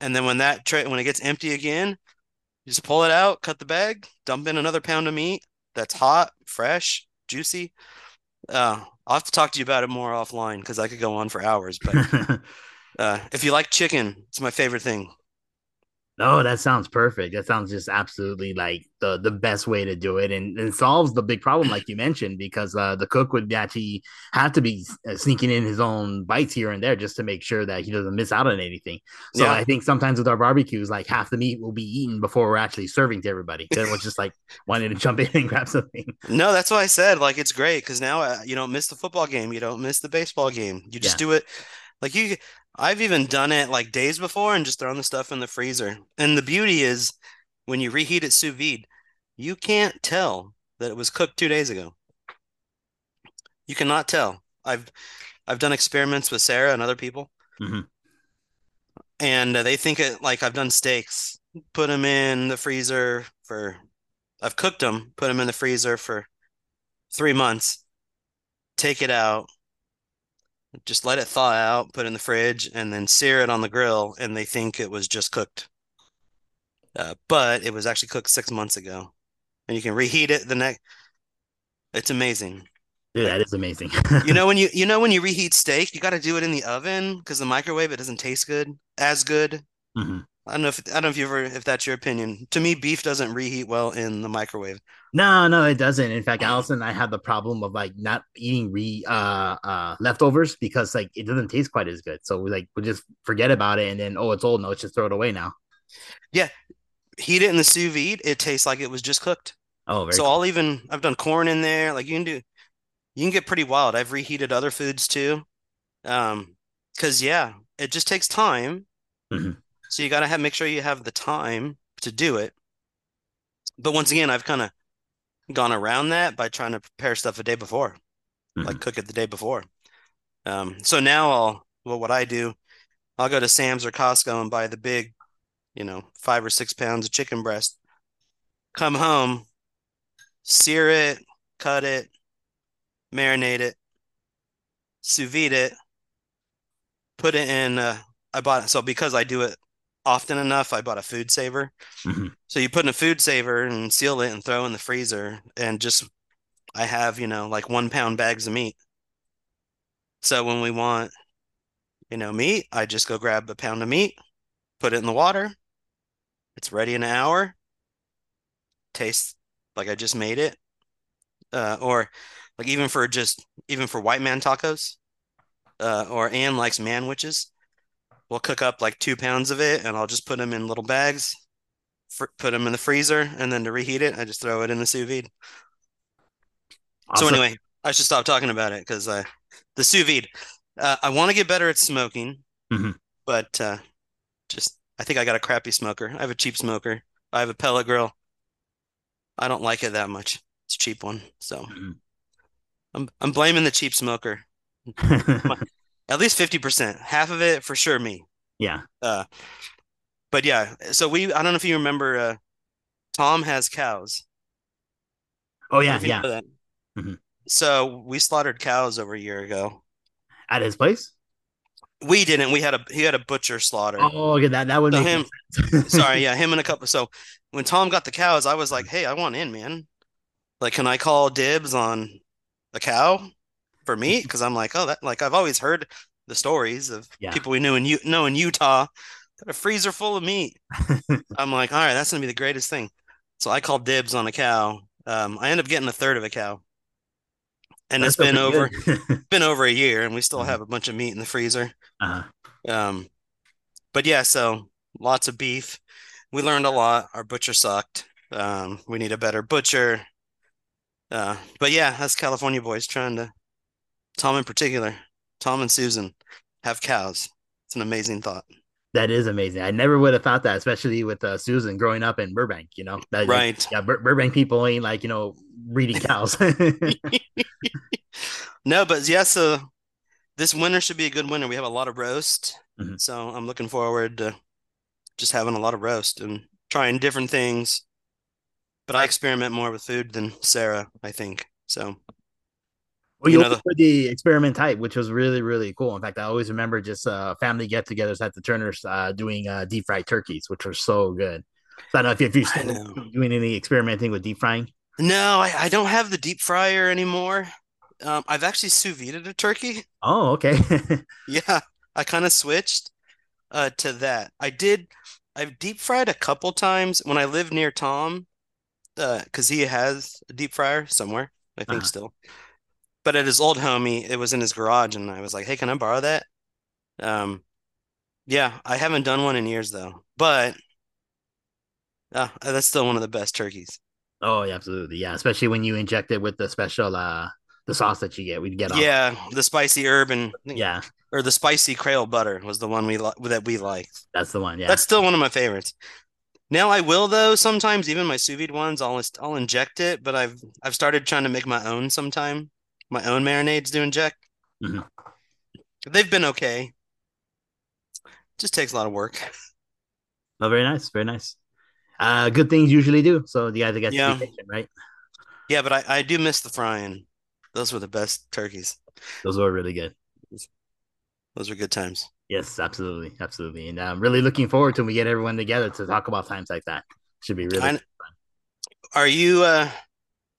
Speaker 3: And then when that tray when it gets empty again, you just pull it out, cut the bag, dump in another pound of meat that's hot, fresh, juicy. Uh, I'll have to talk to you about it more offline because I could go on for hours. But uh, if you like chicken, it's my favorite thing.
Speaker 2: Oh, that sounds perfect. That sounds just absolutely like the the best way to do it, and, and solves the big problem, like you mentioned, because uh, the cook would actually have to be uh, sneaking in his own bites here and there just to make sure that he doesn't miss out on anything. So
Speaker 3: Yeah.
Speaker 2: I think sometimes with our barbecues, like half the meat will be eaten before we're actually serving to everybody. We're just like wanting to jump in and grab something.
Speaker 3: No, that's what I said like it's great because now uh, you don't miss the football game, you don't miss the baseball game. You just
Speaker 2: Yeah.
Speaker 3: do it like you. I've even done it like days before and just thrown the stuff in the freezer. And the beauty is when you reheat it sous vide, you can't tell that it was cooked two days ago. You cannot tell. I've I've done experiments with Sarah and other people,
Speaker 2: Mhm.
Speaker 3: and they think it like I've done steaks, put them in the freezer for. I've cooked them, put them in the freezer for three months, take it out, just let it thaw out, put it in the fridge, and then sear it on the grill, and they think it was just cooked. Uh, but it was actually cooked six months ago, and you can reheat it the next. It's amazing.
Speaker 2: Dude, that is amazing.
Speaker 3: You know when you you know when you reheat steak, you got to do it in the oven because the microwave it doesn't taste good as good.
Speaker 2: Mhm.
Speaker 3: I don't know if I don't know if you ever if that's your opinion. To me, beef doesn't reheat well in the microwave.
Speaker 2: No, no, it doesn't. In fact, Allison and I have the problem of like not eating re uh uh leftovers because like it doesn't taste quite as good. So we like we just forget about it and then oh it's old, no, let's just throw it away now. Yeah.
Speaker 3: Heat it in the sous vide, it tastes like it was just cooked.
Speaker 2: Oh, very
Speaker 3: So
Speaker 2: cool.
Speaker 3: I'll even I've done corn in there. Like you can do you can get pretty wild. I've reheated other foods too. Um, because yeah, it just takes time.
Speaker 2: Mhm.
Speaker 3: So you gotta have make sure you have the time to do it. But once again, I've kind of gone around that by trying to prepare stuff a day before, like cook it the day before. Um, so now I'll well, what I do, I'll go to Sam's or Costco and buy the big, you know, five or six pounds of chicken breast. Come home, sear it, cut it, marinate it, sous vide it, put it in. Uh, I bought it so because I do it often enough, I bought a food saver.
Speaker 2: Mhm.
Speaker 3: So you put in a food saver and seal it and throw in the freezer, and just I have you know like one pound bags of meat. So when we want, you know, meat, I just go grab a pound of meat, put it in the water. It's ready in an hour. Tastes like I just made it. Uh, or like even for just even for white man tacos, uh, or Ann likes manwiches. We'll cook up like two pounds of it, and I'll just put them in little bags, fr put them in the freezer, and then to reheat it, I just throw it in the sous vide. So anyway, I should stop talking about it because uh, the sous vide. Uh, I want to get better at smoking,
Speaker 2: Mhm.
Speaker 3: but uh, just I think I got a crappy smoker. I have a cheap smoker. I have a pellet grill. I don't like it that much. It's a cheap one, so
Speaker 2: Mhm.
Speaker 3: I'm I'm blaming the cheap smoker. At least 50%. Half of it for sure me.
Speaker 2: yeah.
Speaker 3: Uh, but yeah, so we I don't know if you remember uh, Tom has cows.
Speaker 2: Oh
Speaker 3: I don't know
Speaker 2: yeah, yeah. Mhm.
Speaker 3: So we slaughtered cows over a year ago.
Speaker 2: At his place.
Speaker 3: We didn't. We had a he had a butcher slaughter.
Speaker 2: Oh, okay, that that would
Speaker 3: So him, sorry, yeah, him and a couple. So when Tom got the cows, I was like, "Hey, I want in, man. Like, can I call dibs on a cow for me Because I'm like, oh, that like I've always heard the stories of
Speaker 2: Yeah.
Speaker 3: people we knew in U know in Utah got a freezer full of meat. I'm like, all right, that's gonna be the greatest thing. So I called dibs on a cow. Um, I end up getting a third of a cow, and
Speaker 2: That's
Speaker 3: it's been over been over a year, and we still
Speaker 2: Mhm.
Speaker 3: have a bunch of meat in the freezer.
Speaker 2: uh-huh.
Speaker 3: Um, but yeah, so lots of beef. We learned a lot. Our butcher sucked. Um, we need a better butcher. Uh, but yeah, that's California boys trying to, Tom in particular, Tom and Susan have cows. It's an amazing thought.
Speaker 2: That is amazing. I never would have thought that, especially with uh, Susan growing up in Burbank. You know, that,
Speaker 3: Right.
Speaker 2: yeah, Bur- Burbank people ain't like you know breeding cows.
Speaker 3: No, but yeah, so this winter should be a good winter. We have a lot of roast.
Speaker 2: Mhm.
Speaker 3: So I'm looking forward to just having a lot of roast and trying different things. But I experiment more with food than Sarah, I think. So
Speaker 2: well,
Speaker 3: You
Speaker 2: you
Speaker 3: know,
Speaker 2: opened with the experiment type, which was really really cool. In fact, I always remember just uh, family get-togethers at the Turners uh, doing uh, deep fried turkeys, which were so good. So I don't know if, if you're still doing any experimenting with deep frying.
Speaker 3: No, I, I don't have the deep fryer anymore. Um, I've actually sous vide a turkey.
Speaker 2: Oh, okay.
Speaker 3: Yeah, I kind of switched uh to that. I did I've deep fried a couple times when I lived near Tom, uh, because he has a deep fryer somewhere, I think
Speaker 2: Uh-huh.
Speaker 3: still. But at his old home, he, it was in his garage, and I was like, "Hey, can I borrow that?" Um, yeah, I haven't done one in years though, but uh, that's still one of the best turkeys.
Speaker 2: Oh, yeah, absolutely. Yeah, especially when you inject it with the special uh the sauce that you get. We'd get off.
Speaker 3: Yeah, the spicy herb and
Speaker 2: Yeah,
Speaker 3: or the spicy Creole butter was the one we li that we liked.
Speaker 2: that's the one. Yeah.
Speaker 3: That's still one of my favorites. Now I will though sometimes even my sous vide ones I'll I'll inject it, but I've I've started trying to make my own sometime. My own marinades to inject.
Speaker 2: Mhm.
Speaker 3: They've been okay. Just takes a lot of work.
Speaker 2: Oh, very nice. Very nice. Uh good things usually do. So the guys
Speaker 3: Yeah.
Speaker 2: to be patient, right?
Speaker 3: Yeah, but I, I do miss the frying. Those were the best turkeys.
Speaker 2: Those were really good.
Speaker 3: Those were good times.
Speaker 2: Yes, absolutely, absolutely. And I'm really looking forward to when we get everyone together to talk about times like that. Should be really
Speaker 3: I- Are you uh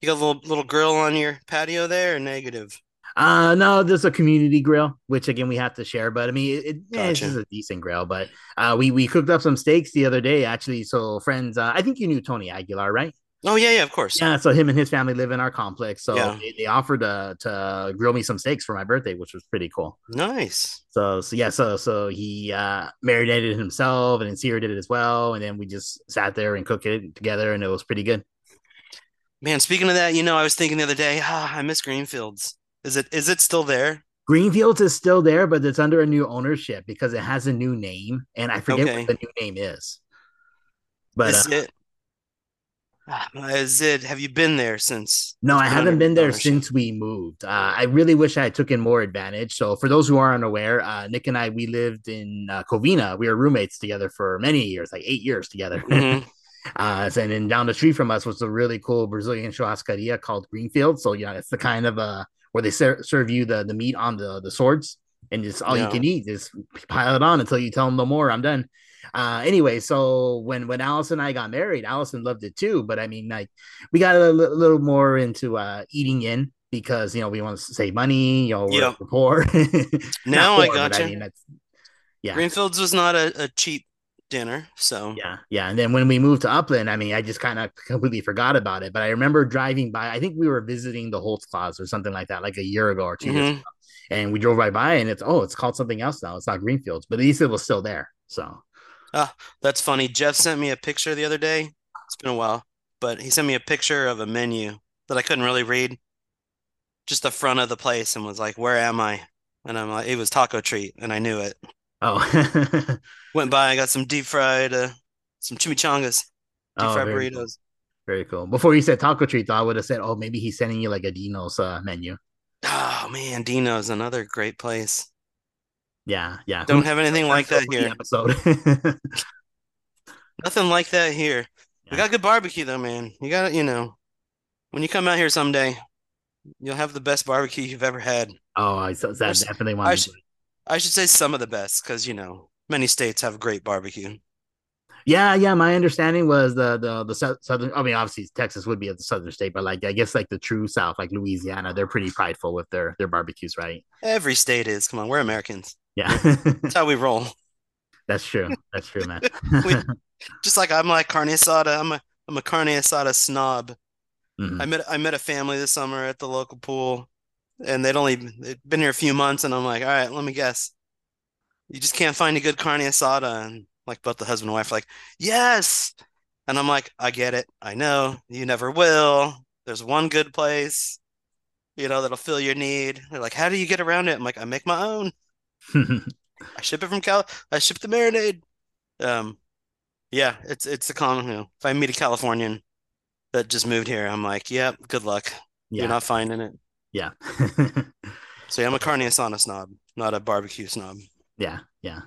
Speaker 3: you got a little little grill on your patio there or negative?
Speaker 2: Uh no, there's a community grill, which again we have to share. But I mean, it, it yeah, it's
Speaker 3: Gotcha.
Speaker 2: a decent grill. But uh, we we cooked up some steaks the other day, actually. So friends, uh, I think you knew Tony Aguilar, right?
Speaker 3: Oh yeah, yeah, of course.
Speaker 2: Yeah. So him and his family live in our complex. So
Speaker 3: Yeah.
Speaker 2: they, they offered to to grill me some steaks for my birthday, which was pretty cool.
Speaker 3: Nice.
Speaker 2: So so yeah, so so he uh marinated himself and then Sierra did it as well, and then we just sat there and cooked it together, and it was pretty good.
Speaker 3: Man, speaking of that, you know, I was thinking the other day, ah, I miss Greenfields. Is it is it still there?
Speaker 2: Greenfields is still there, but it's under a new ownership because it has a new name, and I forget
Speaker 3: Okay.
Speaker 2: what the new name is. But
Speaker 3: Is
Speaker 2: uh,
Speaker 3: it ah, it have you been there since?
Speaker 2: no, I haven't been there since we moved. Uh, I really wish I had taken more advantage. So, for those who are unaware, uh, Nick and I we lived in uh, Covina. We were roommates together for many years, like eight years together.
Speaker 3: Mhm.
Speaker 2: Uh, and then down the street from us was a really cool Brazilian churrascaria called Greenfield. So yeah, it's the kind of uh where they ser- serve you the the meat on the the swords, and just all
Speaker 3: Yeah.
Speaker 2: you can eat. Just pile it on until you tell them no more. I'm done. Uh, anyway, so when when Allison and I got married, Allison loved it too. But I mean, like we got a li- little more into uh eating in because you know we want to save money. You know, we're, we're poor.
Speaker 3: Now
Speaker 2: Not
Speaker 3: I
Speaker 2: poor, but
Speaker 3: gotcha.
Speaker 2: mean, yeah.
Speaker 3: Greenfields was not a, a cheap dinner, so
Speaker 2: Yeah, yeah. And then when we moved to Upland, I mean, I just kind of completely forgot about it. But I remember driving by. I think we were visiting the Holtz Claus or something like that, like a year ago or 2 years
Speaker 3: Mhm.
Speaker 2: ago. And we drove right by, and it's oh, it's called something else now. It's not Greenfields, but at least it was still there. So
Speaker 3: That's funny. Jeff sent me a picture the other day. It's been a while, but he sent me a picture of a menu that I couldn't really read. Just the front of the place and was like, "Where am I?" And I'm like, "It was Taco Treat," and I knew it.
Speaker 2: Oh,
Speaker 3: Went by, I got some deep fried, uh, some chimichangas, deep
Speaker 2: oh,
Speaker 3: fried
Speaker 2: very cool.
Speaker 3: burritos.
Speaker 2: Very cool. Before you said taco treat, though, I would have said, oh, maybe he's sending you like a Dino's uh, menu.
Speaker 3: Oh man, Dino's another great place.
Speaker 2: Yeah, yeah.
Speaker 3: Don't have anything like that here.
Speaker 2: Episode.
Speaker 3: Nothing like that here. We got good barbecue though, man. You got you know, when you come out here someday, you'll have the best barbecue you've ever had.
Speaker 2: oh, I, so, definitely want to.
Speaker 3: I should say some of the best because, you know, many states have great barbecue.
Speaker 2: Yeah, yeah. My understanding was the the the southern. I mean, obviously Texas would be a southern state, but like I guess like the true South, like Louisiana, they're pretty prideful with their their barbecues, right?
Speaker 3: Every state is. Come on, we're Americans.
Speaker 2: Yeah,
Speaker 3: That's how we roll.
Speaker 2: that's true. That's true, man.
Speaker 3: We- Just like I'm like carne asada. I'm a I'm a carne asada snob.
Speaker 2: Mhm.
Speaker 3: I met I met a family this summer at the local pool, and they'd only they'd been here a few months, and I'm like, all right, let me guess. You just can't find a good carne asada, and like both the husband and wife are like, yes, and I'm like, I get it, I know you never will. There's one good place, you know, that'll fill your need. They're like, how do you get around it? I'm like, I make my own. I ship it from Cal. I ship the marinade. Um, yeah, it's it's a common. You know, if I meet a Californian that just moved here, I'm like, yep, good luck. You're not finding it.
Speaker 2: Yeah,
Speaker 3: So yeah, I'm a carne asada snob, not a barbecue snob.
Speaker 2: yeah, yeah.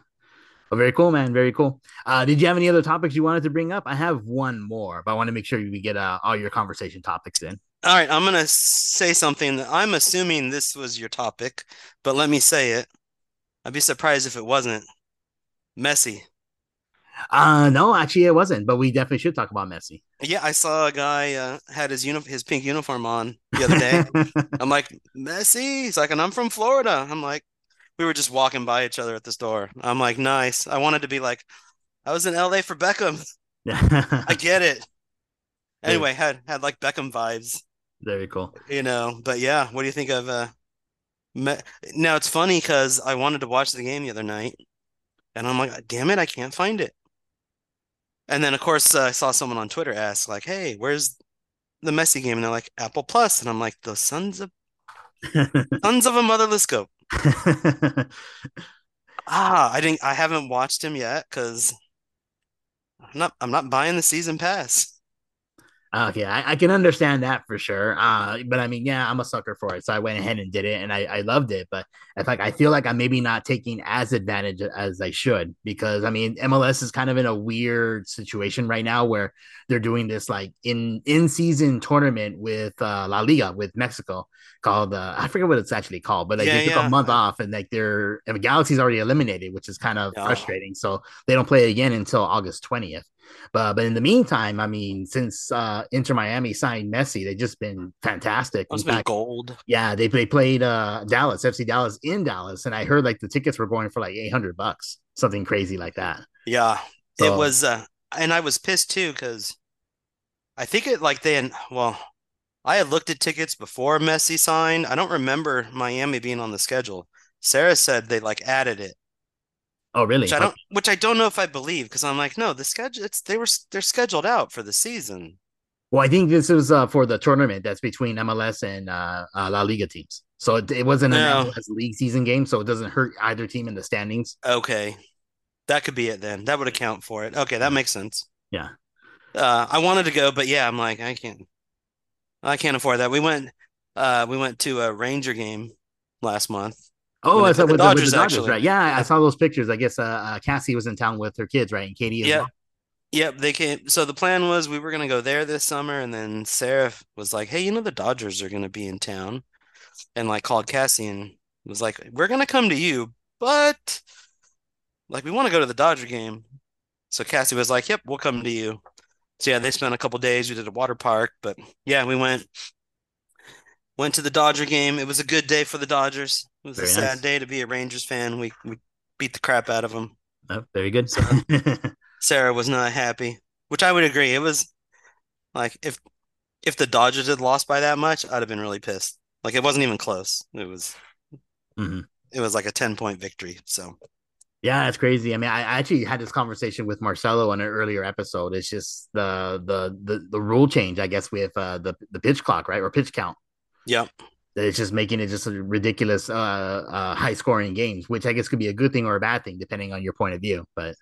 Speaker 2: Well, very cool, man. Very cool. Uh, did you have any other topics you wanted to bring up? I have one more, but I want to make sure we get uh, all your conversation topics in.
Speaker 3: All right, I'm gonna say something that I'm assuming this was your topic, but let me say it. I'd be surprised if it wasn't. Messi.
Speaker 2: Uh, no, actually, it wasn't, but we definitely should talk about Messi.
Speaker 3: Yeah, I saw a guy uh, had his uni his pink uniform on the other day. I'm like, Messi? He's like, and I'm from Florida. I'm like, we were just walking by each other at the store. I'm like, nice. I wanted to be like, I was in LA for Beckham. I get it. Anyway, had had like Beckham vibes,
Speaker 2: Very cool.
Speaker 3: you know. But yeah, what do you think of uh Me- now it's funny because I wanted to watch the game the other night and I'm like, damn it, I can't find it. And then of course uh, I saw someone on Twitter ask like, "Hey, where's the Messi game?" And they're like, "Apple And I'm like, "The sons of sons of a motherless goat." Ah, I didn't I haven't watched him yet because I'm not I'm not buying the season pass.
Speaker 2: Okay, I, I can understand that for sure. Uh, but I mean, yeah, I'm a sucker for it, so I went ahead and did it, and I, I loved it. But it's like I feel like I'm maybe not taking as advantage as I should because I mean, MLS is kind of in a weird situation right now where they're doing this like in in season tournament with uh, La Liga with Mexico called uh, I forget what it's actually called, but like
Speaker 3: Yeah,
Speaker 2: they took
Speaker 3: yeah.
Speaker 2: a month off and like they're and Galaxy's already eliminated, which is kind of
Speaker 3: Yeah.
Speaker 2: frustrating. So they don't play again until August 20th. But but in the meantime, I mean, since uh, Inter Miami signed Messi, they've just been fantastic.
Speaker 3: It's been gold.
Speaker 2: yeah, they they played uh, Dallas, FC Dallas in Dallas, and I heard like the tickets were going for like eight hundred bucks, something crazy like that.
Speaker 3: Yeah, it was, uh, and I was pissed too because I think it like they had, well, I had looked at tickets before Messi signed. I don't remember Miami being on the schedule. Sarah said they like added it,
Speaker 2: Oh, really?
Speaker 3: which I don't, which I don't know if I believe because I'm like, no, the schedule, it's they were they're scheduled out for the season.
Speaker 2: Well, I think this is uh, for the tournament that's between MLS and uh, uh, La Liga teams. So it, it wasn't an
Speaker 3: No.
Speaker 2: MLS league season game, so it doesn't hurt either team in the standings.
Speaker 3: Okay, that could be it then. That would account for it. Okay, that makes sense.
Speaker 2: Yeah.
Speaker 3: Uh, I wanted to go, but yeah, I'm like, I can't, I can't afford that. We went, uh, we went to a Ranger game last month.
Speaker 2: Oh, I saw with
Speaker 3: the
Speaker 2: the, with the
Speaker 3: Dodgers,
Speaker 2: Dodgers, right? Yeah, I, saw those pictures. I guess uh, uh, Cassie was in town with her kids, right? And Katie as
Speaker 3: Yeah.
Speaker 2: well.
Speaker 3: Yep, they came. So the plan was we were gonna go there this summer, and then Sarah was like, "Hey, you know the Dodgers are gonna be in town," and like called Cassie and was like, "We're gonna come to you, but like we want to go to the Dodger game." So Cassie was like, "Yep, we'll come to you." So yeah, they spent a couple days. We did a water park, but yeah, we went went to the Dodger game. It was a good day for the Dodgers. It was a sad
Speaker 2: nice.
Speaker 3: day to be a Rangers fan. We we beat the crap out of them.
Speaker 2: Oh, very good.
Speaker 3: So- Sarah was not happy, which I would agree. It was like if if the Dodgers had lost by that much, I'd have been really pissed. Like it wasn't even close. It was
Speaker 2: Mhm.
Speaker 3: it was like a 10 point victory. So
Speaker 2: Yeah, it's crazy. I mean, I I actually had this conversation with Marcelo on an earlier episode. It's just the the the, the rule change, I guess, with uh, the the pitch clock, right, or pitch count.
Speaker 3: Yeah.
Speaker 2: It's just making it just a ridiculous, uh, uh, high scoring games, which I guess could be a good thing or a bad thing depending on your point of view. But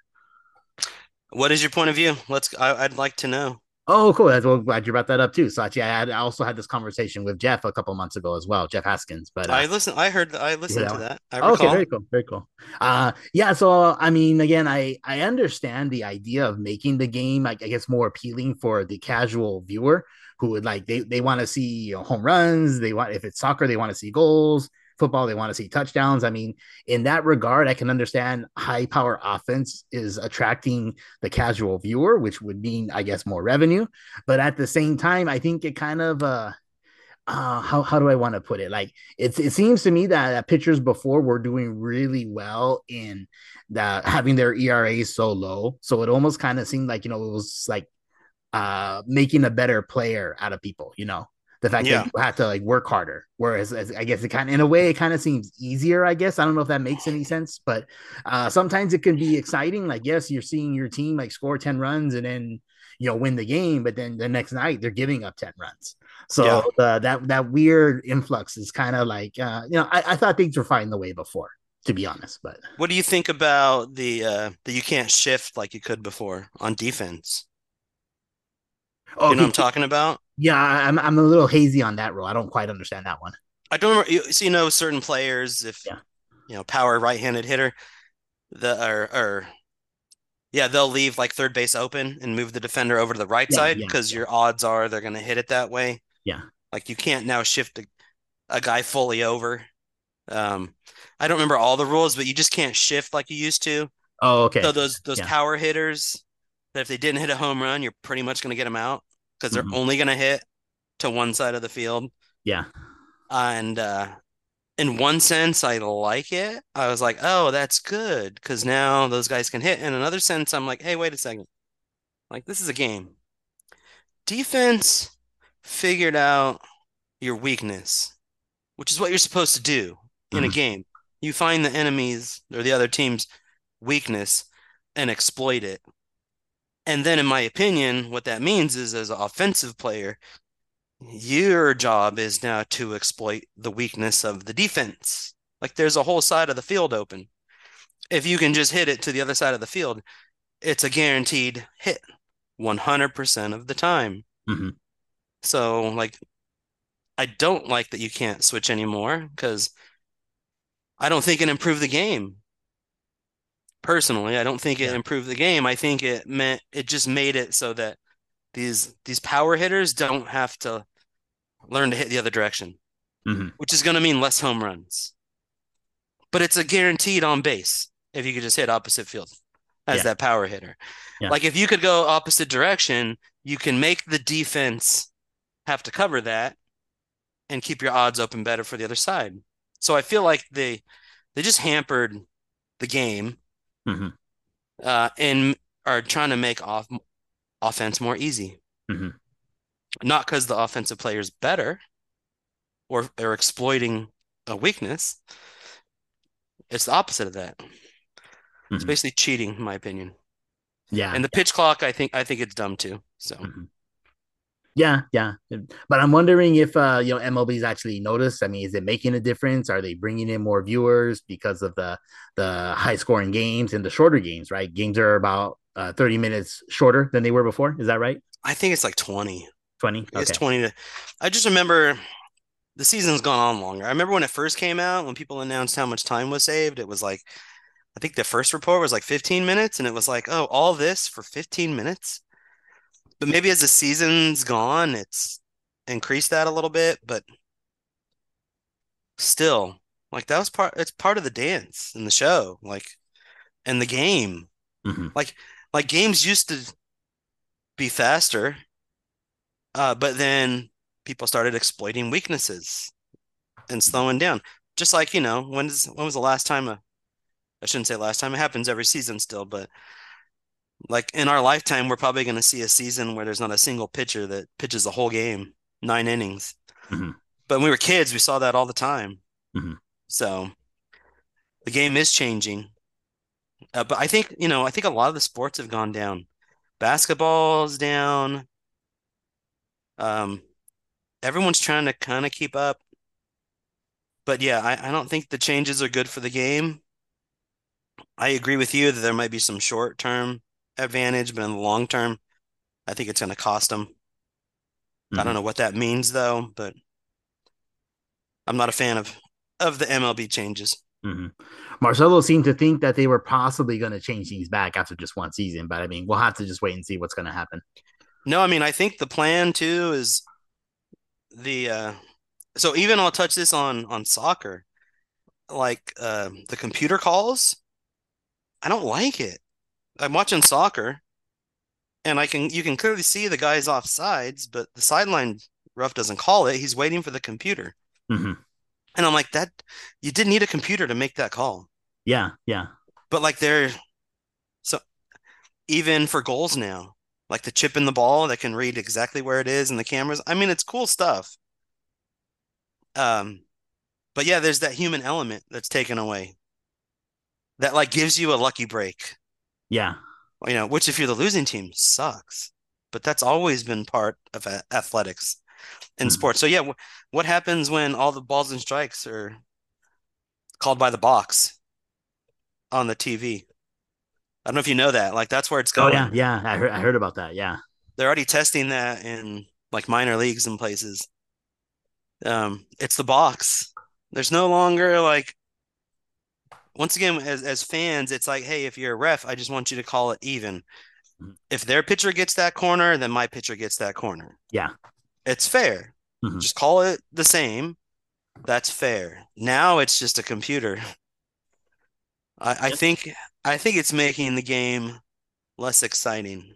Speaker 3: What is your point of view? Let's I, I'd like to know.
Speaker 2: Oh, cool. That's well, glad you brought that up too. So actually, I had I also had this conversation with Jeff a couple months ago as well, Jeff Haskins. But uh,
Speaker 3: I listened. I heard I listened
Speaker 2: that
Speaker 3: to that. I
Speaker 2: Oh, okay, very cool, very cool. Uh, yeah. So I mean, again, I I understand the idea of making the game, like I guess, more appealing for the casual viewer who would like they they want to see you know, home runs. They want if it's soccer, they want to see goals. Football, they want to see touchdowns. I mean, in that regard, I can understand high power offense is attracting the casual viewer, which would mean, I guess, more revenue. But at the same time, I think it kind of uh uh how how do I want to put it? Like it's it seems to me that, that pitchers before were doing really well in that having their ERA so low. So it almost kind of seemed like you know it was like uh making a better player out of people, you know. The fact
Speaker 3: Yeah.
Speaker 2: that you have to like work harder. Whereas as, I guess it kind of in a way it kind of seems easier, I guess. I don't know if that makes any sense, but uh sometimes it can be exciting. Like, yes, you're seeing your team like score 10 runs and then you know win the game, but then the next night they're giving up 10 runs. So
Speaker 3: Yeah.
Speaker 2: the, that that weird influx is kind of like uh, you know I, I thought things were fine the way before, to be honest. But
Speaker 3: What do you think about the uh that you can't shift like you could before on defense?
Speaker 2: Oh,
Speaker 3: You know what I'm talking about?
Speaker 2: yeah, I'm I'm a little hazy on that rule. I don't quite understand that one.
Speaker 3: I don't remember. You, so you know, certain players, if
Speaker 2: Yeah.
Speaker 3: you know, power right-handed hitter, the or or yeah, they'll leave like third base open and move the defender over to the right
Speaker 2: Yeah,
Speaker 3: side because
Speaker 2: yeah.
Speaker 3: your odds are they're going to hit it that way.
Speaker 2: Yeah.
Speaker 3: Like you can't now shift a, a guy fully over. Um, I don't remember all the rules, but you just can't shift like you used to.
Speaker 2: Oh, okay.
Speaker 3: So those those power hitters that if they didn't hit a home run, you're pretty much going to get them out because they're
Speaker 2: Mhm.
Speaker 3: only going to hit to one side of the field
Speaker 2: yeah.
Speaker 3: and uh in one sense, I like it. I was like, oh, that's good because now those guys can hit. In another sense, I'm like, hey, wait a second. Like, this is a game. Defense figured out your weakness, which is what you're supposed to do in a
Speaker 2: Mhm.
Speaker 3: game. You find the enemies or the other team's weakness and exploit it. And then, in my opinion, what that means is as an offensive player, your job is now to exploit the weakness of the defense. Like there's a whole side of the field open. If you can just hit it to the other side of the field, it's a guaranteed hit 100% of the time.
Speaker 2: Mhm.
Speaker 3: So, like, I don't like that you can't switch anymore because I don't think it improved the game. Personally, I don't think it
Speaker 2: Yeah.
Speaker 3: improved the game. I think it meant it just made it so that these these power hitters don't have to learn to hit the other direction,
Speaker 2: Mhm.
Speaker 3: which is going to mean less home runs. But it's a guaranteed on base if you could just hit opposite field as
Speaker 2: Yeah.
Speaker 3: that power hitter.
Speaker 2: Yeah.
Speaker 3: Like if you could go opposite direction, you can make the defense have to cover that and keep your odds open better for the other side. So I feel like they they just hampered the game
Speaker 2: Mhm.
Speaker 3: uh, and are trying to make off offense more easy.
Speaker 2: Mhm.
Speaker 3: Not because the offensive player is better or they're exploiting a weakness. It's the opposite of that. It's
Speaker 2: Mhm.
Speaker 3: basically cheating, in my opinion.
Speaker 2: Yeah.
Speaker 3: And the pitch clock, I think I think it's dumb too. So
Speaker 2: Mhm. Yeah, yeah. But I'm wondering if uh, you know MLB's actually noticed. I mean, is it making a difference? Are they bringing in more viewers because of the the high scoring games and the shorter games? Right, games are about uh, 30 minutes shorter than they were before. Is that right?
Speaker 3: I think it's like 20.
Speaker 2: 20.
Speaker 3: It's 20 to I just remember the season's gone on longer. I remember when it first came out, when people announced how much time was saved, it was like I think the first report was like 15 minutes, and it was like, oh, all this for 15 minutes. But maybe as the season's gone, it's increased that a little bit, but still, like that was part it's part of the dance in the show, like and the game.
Speaker 2: Mhm.
Speaker 3: Like like games used to be faster, uh, but then people started exploiting weaknesses and slowing down. Just like, you know, when's when was the last time a I shouldn't say last time, it happens every season still, but like in our lifetime, we're probably going to see a season where there's not a single pitcher that pitches the whole game, nine innings.
Speaker 2: Mhm.
Speaker 3: But when we were kids, we saw that all the time.
Speaker 2: Mhm.
Speaker 3: So the game is changing. Uh, but I think, you know, I think a lot of the sports have gone down. Basketball's down. Um, everyone's trying to kind of keep up. But yeah, I, I don't think the changes are good for the game. I agree with you that there might be some short-term advantage, but in the long term, I think it's going to cost them. I
Speaker 2: Mhm.
Speaker 3: don't know what that means though, but I'm not a fan of of the MLB changes.
Speaker 2: Mhm. Marcelo seemed to think that they were possibly going to change things back after just one season, but I mean, we'll have to just wait and see what's going to happen.
Speaker 3: No, I mean, I think the plan too is the uh so even I'll touch this on on soccer. Like uh, the computer calls, I don't like it. I'm watching soccer and I can you can clearly see the guy's off sides, but the sideline ref doesn't call it. He's waiting for the computer.
Speaker 2: Mhm.
Speaker 3: And I'm like, that you didn't need a computer to make that call.
Speaker 2: Yeah, yeah.
Speaker 3: But like they're so even for goals now, like the chip in the ball that can read exactly where it is and the cameras. I mean, it's cool stuff. Um, but yeah, there's that human element that's taken away. That like gives you a lucky break,
Speaker 2: Yeah.
Speaker 3: you know, which if you're the losing team sucks. But that's always been part of athletics in
Speaker 2: Mhm.
Speaker 3: sports. So yeah, wh- what happens when all the balls and strikes are called by the box on the TV? I don't know if you know that. Like that's where it's
Speaker 2: Oh
Speaker 3: going.
Speaker 2: yeah, yeah. I heard I heard about that. Yeah.
Speaker 3: They're already testing that in like minor leagues and places. Um, it's the box. There's no longer like once again as as fans, it's like, hey, if you're a ref, I just want you to call it even.
Speaker 2: Mhm.
Speaker 3: If their pitcher gets that corner, then my pitcher gets that corner.
Speaker 2: Yeah.
Speaker 3: It's fair.
Speaker 2: Mhm.
Speaker 3: Just call it the same. That's fair. Now it's just a computer. I, I think I think it's making the game less exciting.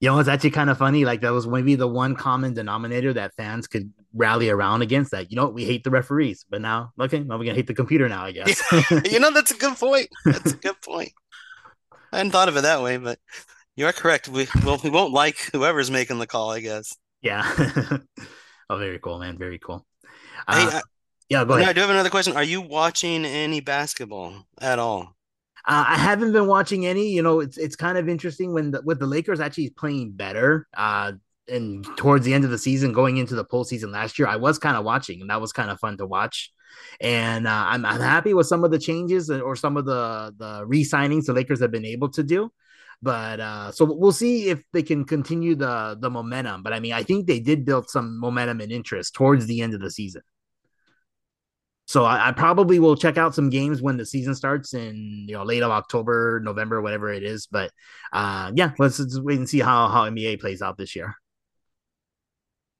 Speaker 2: You know, it's actually kind of funny. Like that was maybe the one common denominator that fans could rally around against that. You know, we hate the referees, but now, okay, now we're gonna hate the computer now, I guess.
Speaker 3: you know, that's a good point. That's a good point. I hadn't thought of it that way, but you are correct. We well, we won't like whoever's making the call, I guess.
Speaker 2: yeah. oh, very cool, man. Very cool.
Speaker 3: Hey,
Speaker 2: Uh,
Speaker 3: I,
Speaker 2: yeah, go ahead.
Speaker 3: I do have another question. Are you watching any basketball at all?
Speaker 2: Uh, I haven't been watching any. You know, it's it's kind of interesting when the with the Lakers actually playing better. Uh, and towards the end of the season, going into the postseason last year, I was kind of watching, and that was kind of fun to watch. And uh, I'm I'm happy with some of the changes or some of the the re-signings the Lakers have been able to do. But uh, so we'll see if they can continue the the momentum. But I mean, I think they did build some momentum and interest towards the end of the season. So I, I, probably will check out some games when the season starts in you know late of October, November, whatever it is. But uh, yeah, let's, let's wait and see how how NBA plays out this year.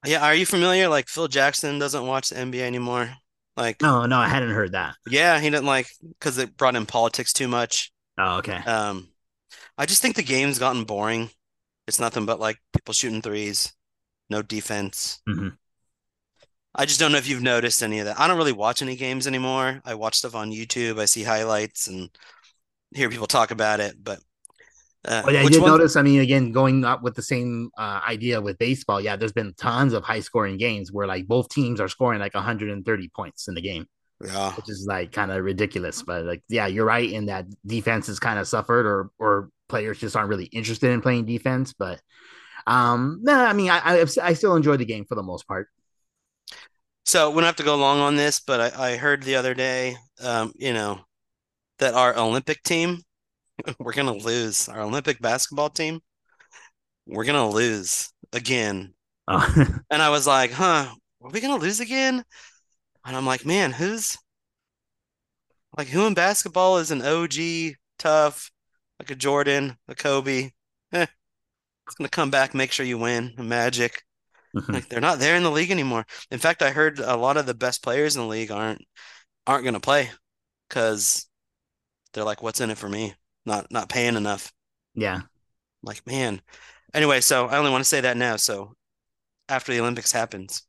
Speaker 3: Yeah, are you familiar? Like Phil Jackson doesn't watch the NBA anymore. Like,
Speaker 2: No, no, I hadn't heard that.
Speaker 3: yeah, he didn't like because it brought in politics too much.
Speaker 2: Oh, okay.
Speaker 3: Um, I just think the game's gotten boring. It's nothing but like people shooting threes, no defense.
Speaker 2: hmm
Speaker 3: I just don't know if you've noticed any of that. I don't really watch any games anymore. I watch stuff on YouTube. I see highlights and hear people talk about it. But uh,
Speaker 2: I did
Speaker 3: one?
Speaker 2: notice. I mean, again, going up with the same uh, idea with baseball. Yeah, there's been tons of high scoring games where like both teams are scoring like 130 points in the game,
Speaker 3: Yeah,
Speaker 2: which is like kind of ridiculous. But like, yeah, you're right in that defense has kind of suffered, or or players just aren't really interested in playing defense. But um, no, I mean, I I, I still enjoy the game for the most part.
Speaker 3: So we don't have to go long on this, but I, I heard the other day, um, you know, that our Olympic team, we're gonna lose. Our Olympic basketball team, we're gonna lose again.
Speaker 2: Oh,
Speaker 3: And I was like, huh, are we gonna lose again? And I'm like, man, who's like who in basketball is an OG tough, like a Jordan, a Kobe? Eh, it's gonna come back, make sure you win, a Magic. Like they're not there in the league anymore. In fact, I heard a lot of the best players in the league aren't aren't gonna play because they're like, what's in it for me? Not not paying enough.
Speaker 2: yeah.
Speaker 3: Like, man. Anyway, so I only want to say that now. So after the Olympics happens,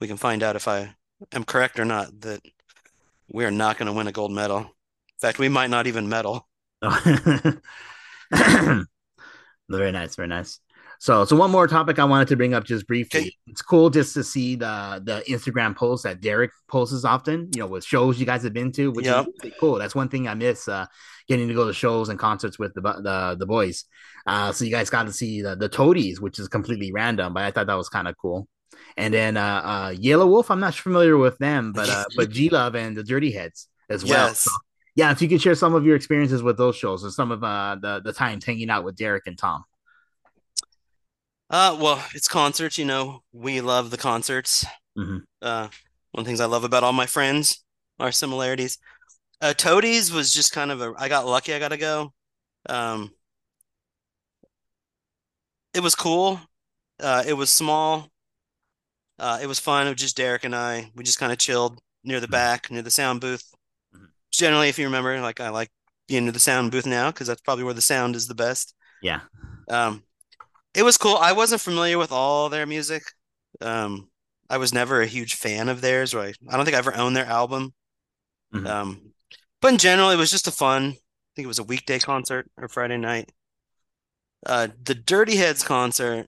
Speaker 3: we can find out if I am correct or not that we are not going to win a gold medal. In fact, we might not even medal.
Speaker 2: very nice, very nice. So, so one more topic I wanted to bring up just briefly.
Speaker 3: Okay.
Speaker 2: It's cool just to see the the Instagram posts that Derek posts often. You know, with shows you guys have been to, which
Speaker 3: Yep.
Speaker 2: is really cool. That's one thing I miss. Uh, getting to go to shows and concerts with the the the boys. Uh, so you guys got to see the the Toadies, which is completely random, but I thought that was kind of cool. And then uh, uh, Yelawolf, I'm not familiar with them, but uh, but G Love and the Dirty Heads as well.
Speaker 3: Yes.
Speaker 2: So yeah, if you could share some of your experiences with those shows and some of uh, the the times hanging out with Derek and Tom.
Speaker 3: Uh, well, it's concerts, you know, we love the concerts.
Speaker 2: Mhm.
Speaker 3: Uh, one of the things I love about all my friends are similarities. Uh, Toadies was just kind of a, I got lucky, I gotta go. Um, it was cool. Uh, it was small. Uh, it was fun. It was just Derek and I. We just kind of chilled near the
Speaker 2: Mhm.
Speaker 3: back, near the sound booth.
Speaker 2: Mhm.
Speaker 3: Generally, if you remember, like I like being near the sound booth now because that's probably where the sound is the best.
Speaker 2: Yeah.
Speaker 3: Um, it was cool. I wasn't familiar with all their music. Um, I was never a huge fan of theirs, or I, don't think I ever owned their album.
Speaker 2: Mhm.
Speaker 3: Um, but in general, it was just a fun. I think it was a weekday concert or Friday night. Uh, the Dirty Heads concert,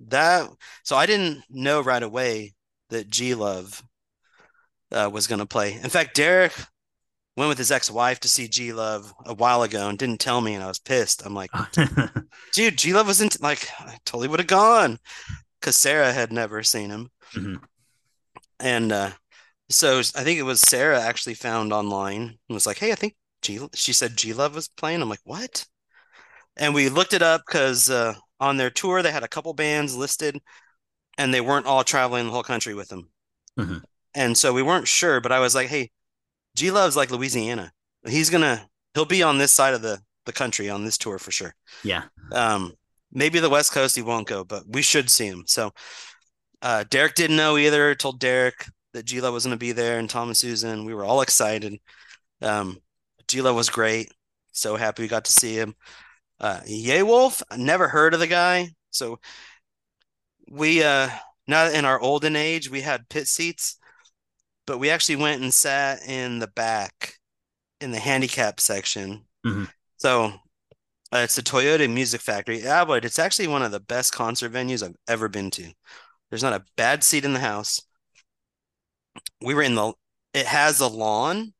Speaker 3: that so I didn't know right away that G Love uh, was going to play. In fact, Derek went with his ex-wife to see G Love a while ago and didn't tell me, and I was pissed. I'm like, dude, G Love wasn't like I totally would have gone because Sarah had never seen him.
Speaker 2: Mhm.
Speaker 3: And uh, so I think it was Sarah actually found online and was like, hey, I think G she said G Love was playing. I'm like, what? And we looked it up because uh, on their tour they had a couple bands listed and they weren't all traveling the whole country with them.
Speaker 2: Mhm.
Speaker 3: And so we weren't sure, but I was like, hey, G Love's like Louisiana. He's gonna he'll be on this side of the the country on this tour for sure.
Speaker 2: yeah.
Speaker 3: Um, maybe the West Coast he won't go, but we should see him. So uh, Derek didn't know either. Told Derek that G Love was going to be there, and Tom and Susan. We were all excited. Um, G Love was great. So happy we got to see him. Uh, Yelawolf, never heard of the guy. So we uh not in our olden age, we had pit seats, but we actually went and sat in the back in the handicap section.
Speaker 2: Mhm.
Speaker 3: So uh, it's the Toyota Music Factory. Yeah, but it's actually one of the best concert venues I've ever been to. There's not a bad seat in the house. We were in the, it has a lawn,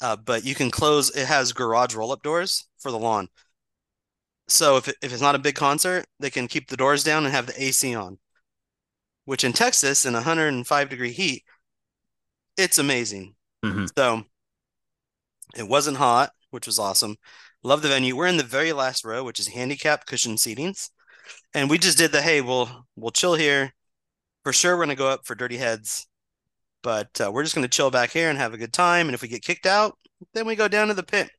Speaker 3: uh, but you can close, it has garage roll up doors for the lawn. So if, it, if it's not a big concert, they can keep the doors down and have the AC on, which in Texas in 105 degree heat, it's amazing.
Speaker 2: Mhm.
Speaker 3: So it wasn't hot, which was awesome. Love the venue. We're in the very last row, which is handicap cushion seatings. And we just did the hey, we'll we'll chill here. For sure, we're gonna go up for Dirty Heads, but uh, we're just gonna chill back here and have a good time. And if we get kicked out, then we go down to the pit.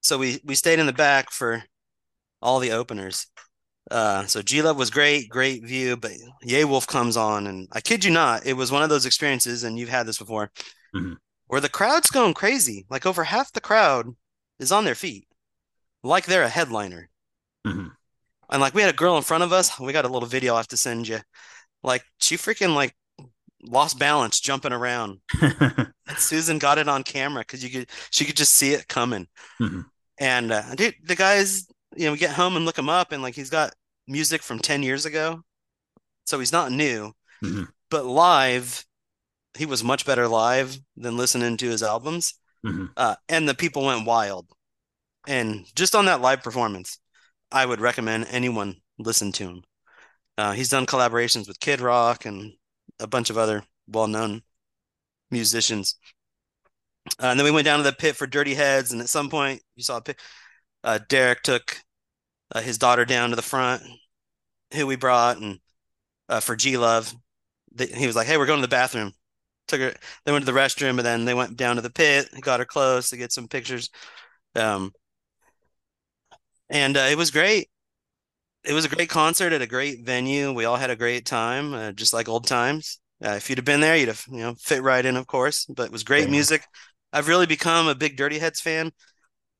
Speaker 3: So we we stayed in the back for all the openers. Uh, so G Love was great, great view, but Yelawolf comes on, and I kid you not, it was one of those experiences, and you've had this before,
Speaker 2: Mhm.
Speaker 3: where the crowd's going crazy. Like over half the crowd is on their feet, like they're a headliner.
Speaker 2: Mhm.
Speaker 3: And like we had a girl in front of us. We got a little video I have to send you. Like she freaking like lost balance jumping around. And Susan got it on camera because you could she could just see it coming.
Speaker 2: Mhm.
Speaker 3: And uh, dude, the guys, you know, we get home and look him up, and like he's got music from 10 years ago. So he's not new,
Speaker 2: Mhm.
Speaker 3: but live, he was much better live than listening to his albums.
Speaker 2: Mhm.
Speaker 3: Uh, and the people went wild. And just on that live performance, I would recommend anyone listen to him. Uh, he's done collaborations with Kid Rock and a bunch of other well-known musicians. Uh, and then we went down to the pit for Dirty Heads, and at some point you saw pit. Uh, Derek took uh, his daughter down to the front, who we brought, and uh, for G Love, he was like, "Hey, we're going to the bathroom." Took her. They went to the restroom, and then they went down to the pit. Got her close to get some pictures. Um, and uh, it was great. It was a great concert at a great venue. We all had a great time, uh, just like old times. Uh, if you'd have been there, you'd have you know fit right in, of course. But it was great
Speaker 2: Yeah.
Speaker 3: music. I've really become a big Dirty Heads fan.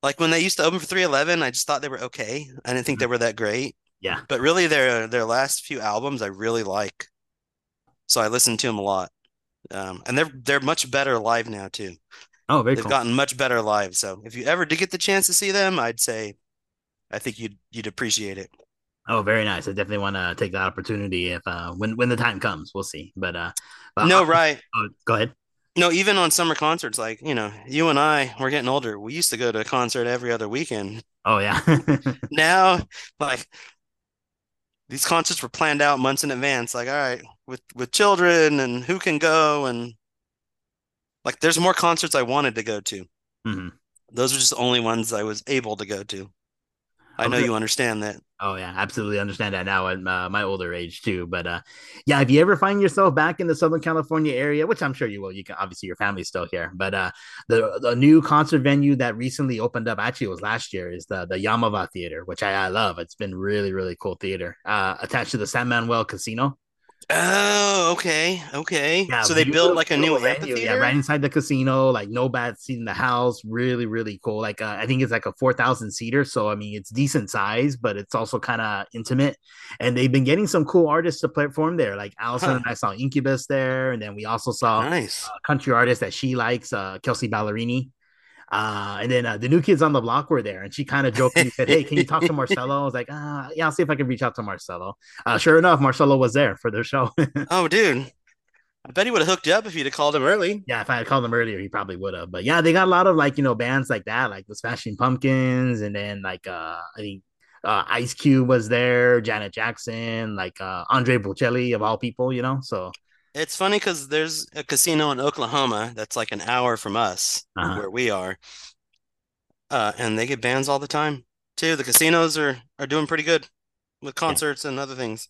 Speaker 3: Like when they used to open for 311, I just thought they were okay. I didn't think they were that great.
Speaker 2: Yeah.
Speaker 3: But really, their their last few albums I really like. So I listen to them a lot. Um, and they're they're much better live now too.
Speaker 2: Oh, very cool.
Speaker 3: They've
Speaker 2: cool.
Speaker 3: gotten much better live. So if you ever did get the chance to see them, I'd say I think you'd you'd appreciate it.
Speaker 2: Oh, very nice. I definitely want to take that opportunity if uh when when the time comes. We'll see. But uh, but
Speaker 3: No,
Speaker 2: uh,
Speaker 3: right.
Speaker 2: uh, go ahead.
Speaker 3: No, even on summer concerts, like, you know, you and I, we're getting older. We used to go to a concert every other weekend.
Speaker 2: Oh yeah.
Speaker 3: Now, like these concerts were planned out months in advance. Like, all right, with with children and who can go and like there's more concerts I wanted to go to.
Speaker 2: Mhm.
Speaker 3: Those are just the only ones I was able to go to. I know you understand that.
Speaker 2: Oh yeah, absolutely understand that now at uh, my older age too. But uh, yeah, if you ever find yourself back in the Southern California area, which I'm sure you will, you can obviously your family's still here. But uh, the the new concert venue that recently opened up, actually it was last year, is the the Yamava Theater, which I, I love. It's been really really cool theater. Uh, attached to the San Manuel Casino.
Speaker 3: Oh, okay. Okay.
Speaker 2: Yeah,
Speaker 3: So they built like a new
Speaker 2: beautiful venue.
Speaker 3: amphitheater?
Speaker 2: Yeah, right inside the casino, like no bad seat in the house. Really, really cool. Like uh, I think it's like a four thousand seater, so I mean it's decent size, but it's also kind of intimate. And they've been getting some cool artists to perform there. Like Allison
Speaker 3: Huh.
Speaker 2: and I saw Incubus there, and then we also saw
Speaker 3: Nice.
Speaker 2: a country artist that she likes, uh, Kelsea Ballerini. Uh, and then uh, the new kids on the block were there, and she kind of joked jokingly said, "Hey, can you talk to Marcelo?" I was like, "Ah, yeah, I'll see if I can reach out to Marcelo." Uh, sure enough, Marcelo was there for their show.
Speaker 3: Oh, dude. I bet he would have hooked you up if you'd have called him early.
Speaker 2: Yeah, if I had called him earlier, he probably would have. But yeah, they got a lot of like you know bands like that, like the Smashing Pumpkins, and then like uh I think uh Ice Cube was there, Janet Jackson, like uh Andre Bocelli of all people, you know. So
Speaker 3: It's funny because there's a casino in Oklahoma that's like an hour from us,
Speaker 2: Uh-huh.
Speaker 3: where we are. Uh, and they get bands all the time too. The casinos are are doing pretty good with concerts and other things.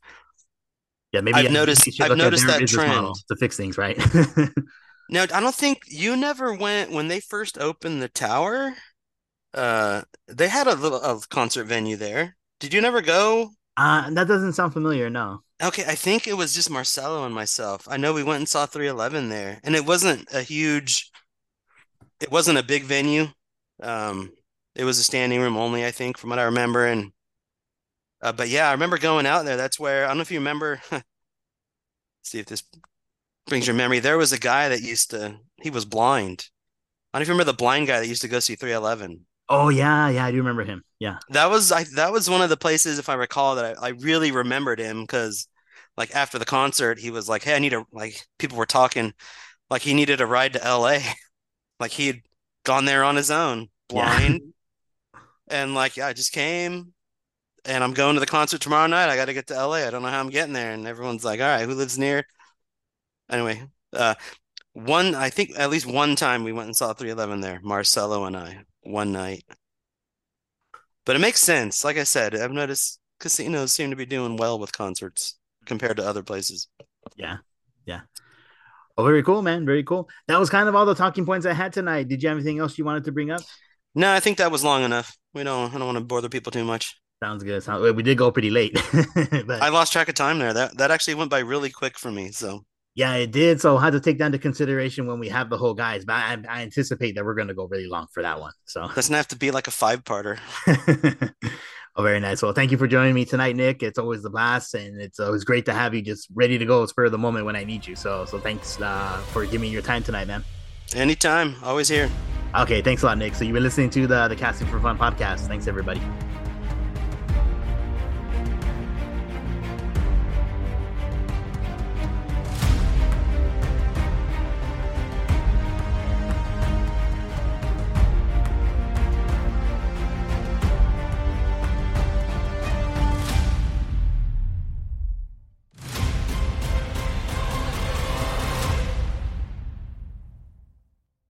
Speaker 2: yeah, maybe
Speaker 3: I've noticed- I've noticed that trend.
Speaker 2: to fix things, right?
Speaker 3: Now, I don't think you never went when they first opened the tower. Uh, they had a little a concert venue there. Did you never go?
Speaker 2: Uh that doesn't sound familiar, no.
Speaker 3: Okay, I think it was just Marcelo and myself. I know we went and saw 311 there, and it wasn't a huge, it wasn't a big venue. Um, it was a standing room only, I think, from what I remember. And uh, but yeah, I remember going out there. That's where I don't know if you remember see if this brings your memory. There was a guy that used to, he was blind. I don't even remember the blind guy that used to go see 311.
Speaker 2: Oh yeah, yeah, I do remember him. Yeah.
Speaker 3: That was I that was one of the places, if I recall, that I, I really remembered him because like after the concert, he was like, Hey, I need a like people were talking like he needed a ride to LA. like he had gone there on his own, blind. Yeah. and like, yeah, I just came and I'm going to the concert tomorrow night. I gotta get to LA. I don't know how I'm getting there. And everyone's like, All right, who lives near? Anyway, uh one I think at least one time we went and saw 311 there, Marcelo and I one night. But it makes sense. Like I said, I've noticed casinos seem to be doing well with concerts compared to other places.
Speaker 2: Yeah. Yeah. Oh, very cool, man. Very cool. That was kind of all the talking points I had tonight. Did you have anything else you wanted to bring up?
Speaker 3: No, I think that was long enough. We don't I don't want to bother people too much.
Speaker 2: Sounds good. Sounds, we did go pretty late.
Speaker 3: but... I lost track of time there. That that actually went by really quick for me. So
Speaker 2: yeah, it did. So I had to take that into consideration when we have the whole guys. But I, I anticipate that we're going to go really long for that one. So
Speaker 3: doesn't have to be like a five parter.
Speaker 2: oh, very nice. Well, thank you for joining me tonight, Nick. It's always the blast, and it's always great to have you just ready to go spur of the moment when I need you. So, so thanks uh, for giving me your time tonight, man.
Speaker 3: Anytime, always here.
Speaker 2: Okay, thanks a lot, Nick. So you've been listening to the the Casting for Fun podcast. Thanks, everybody.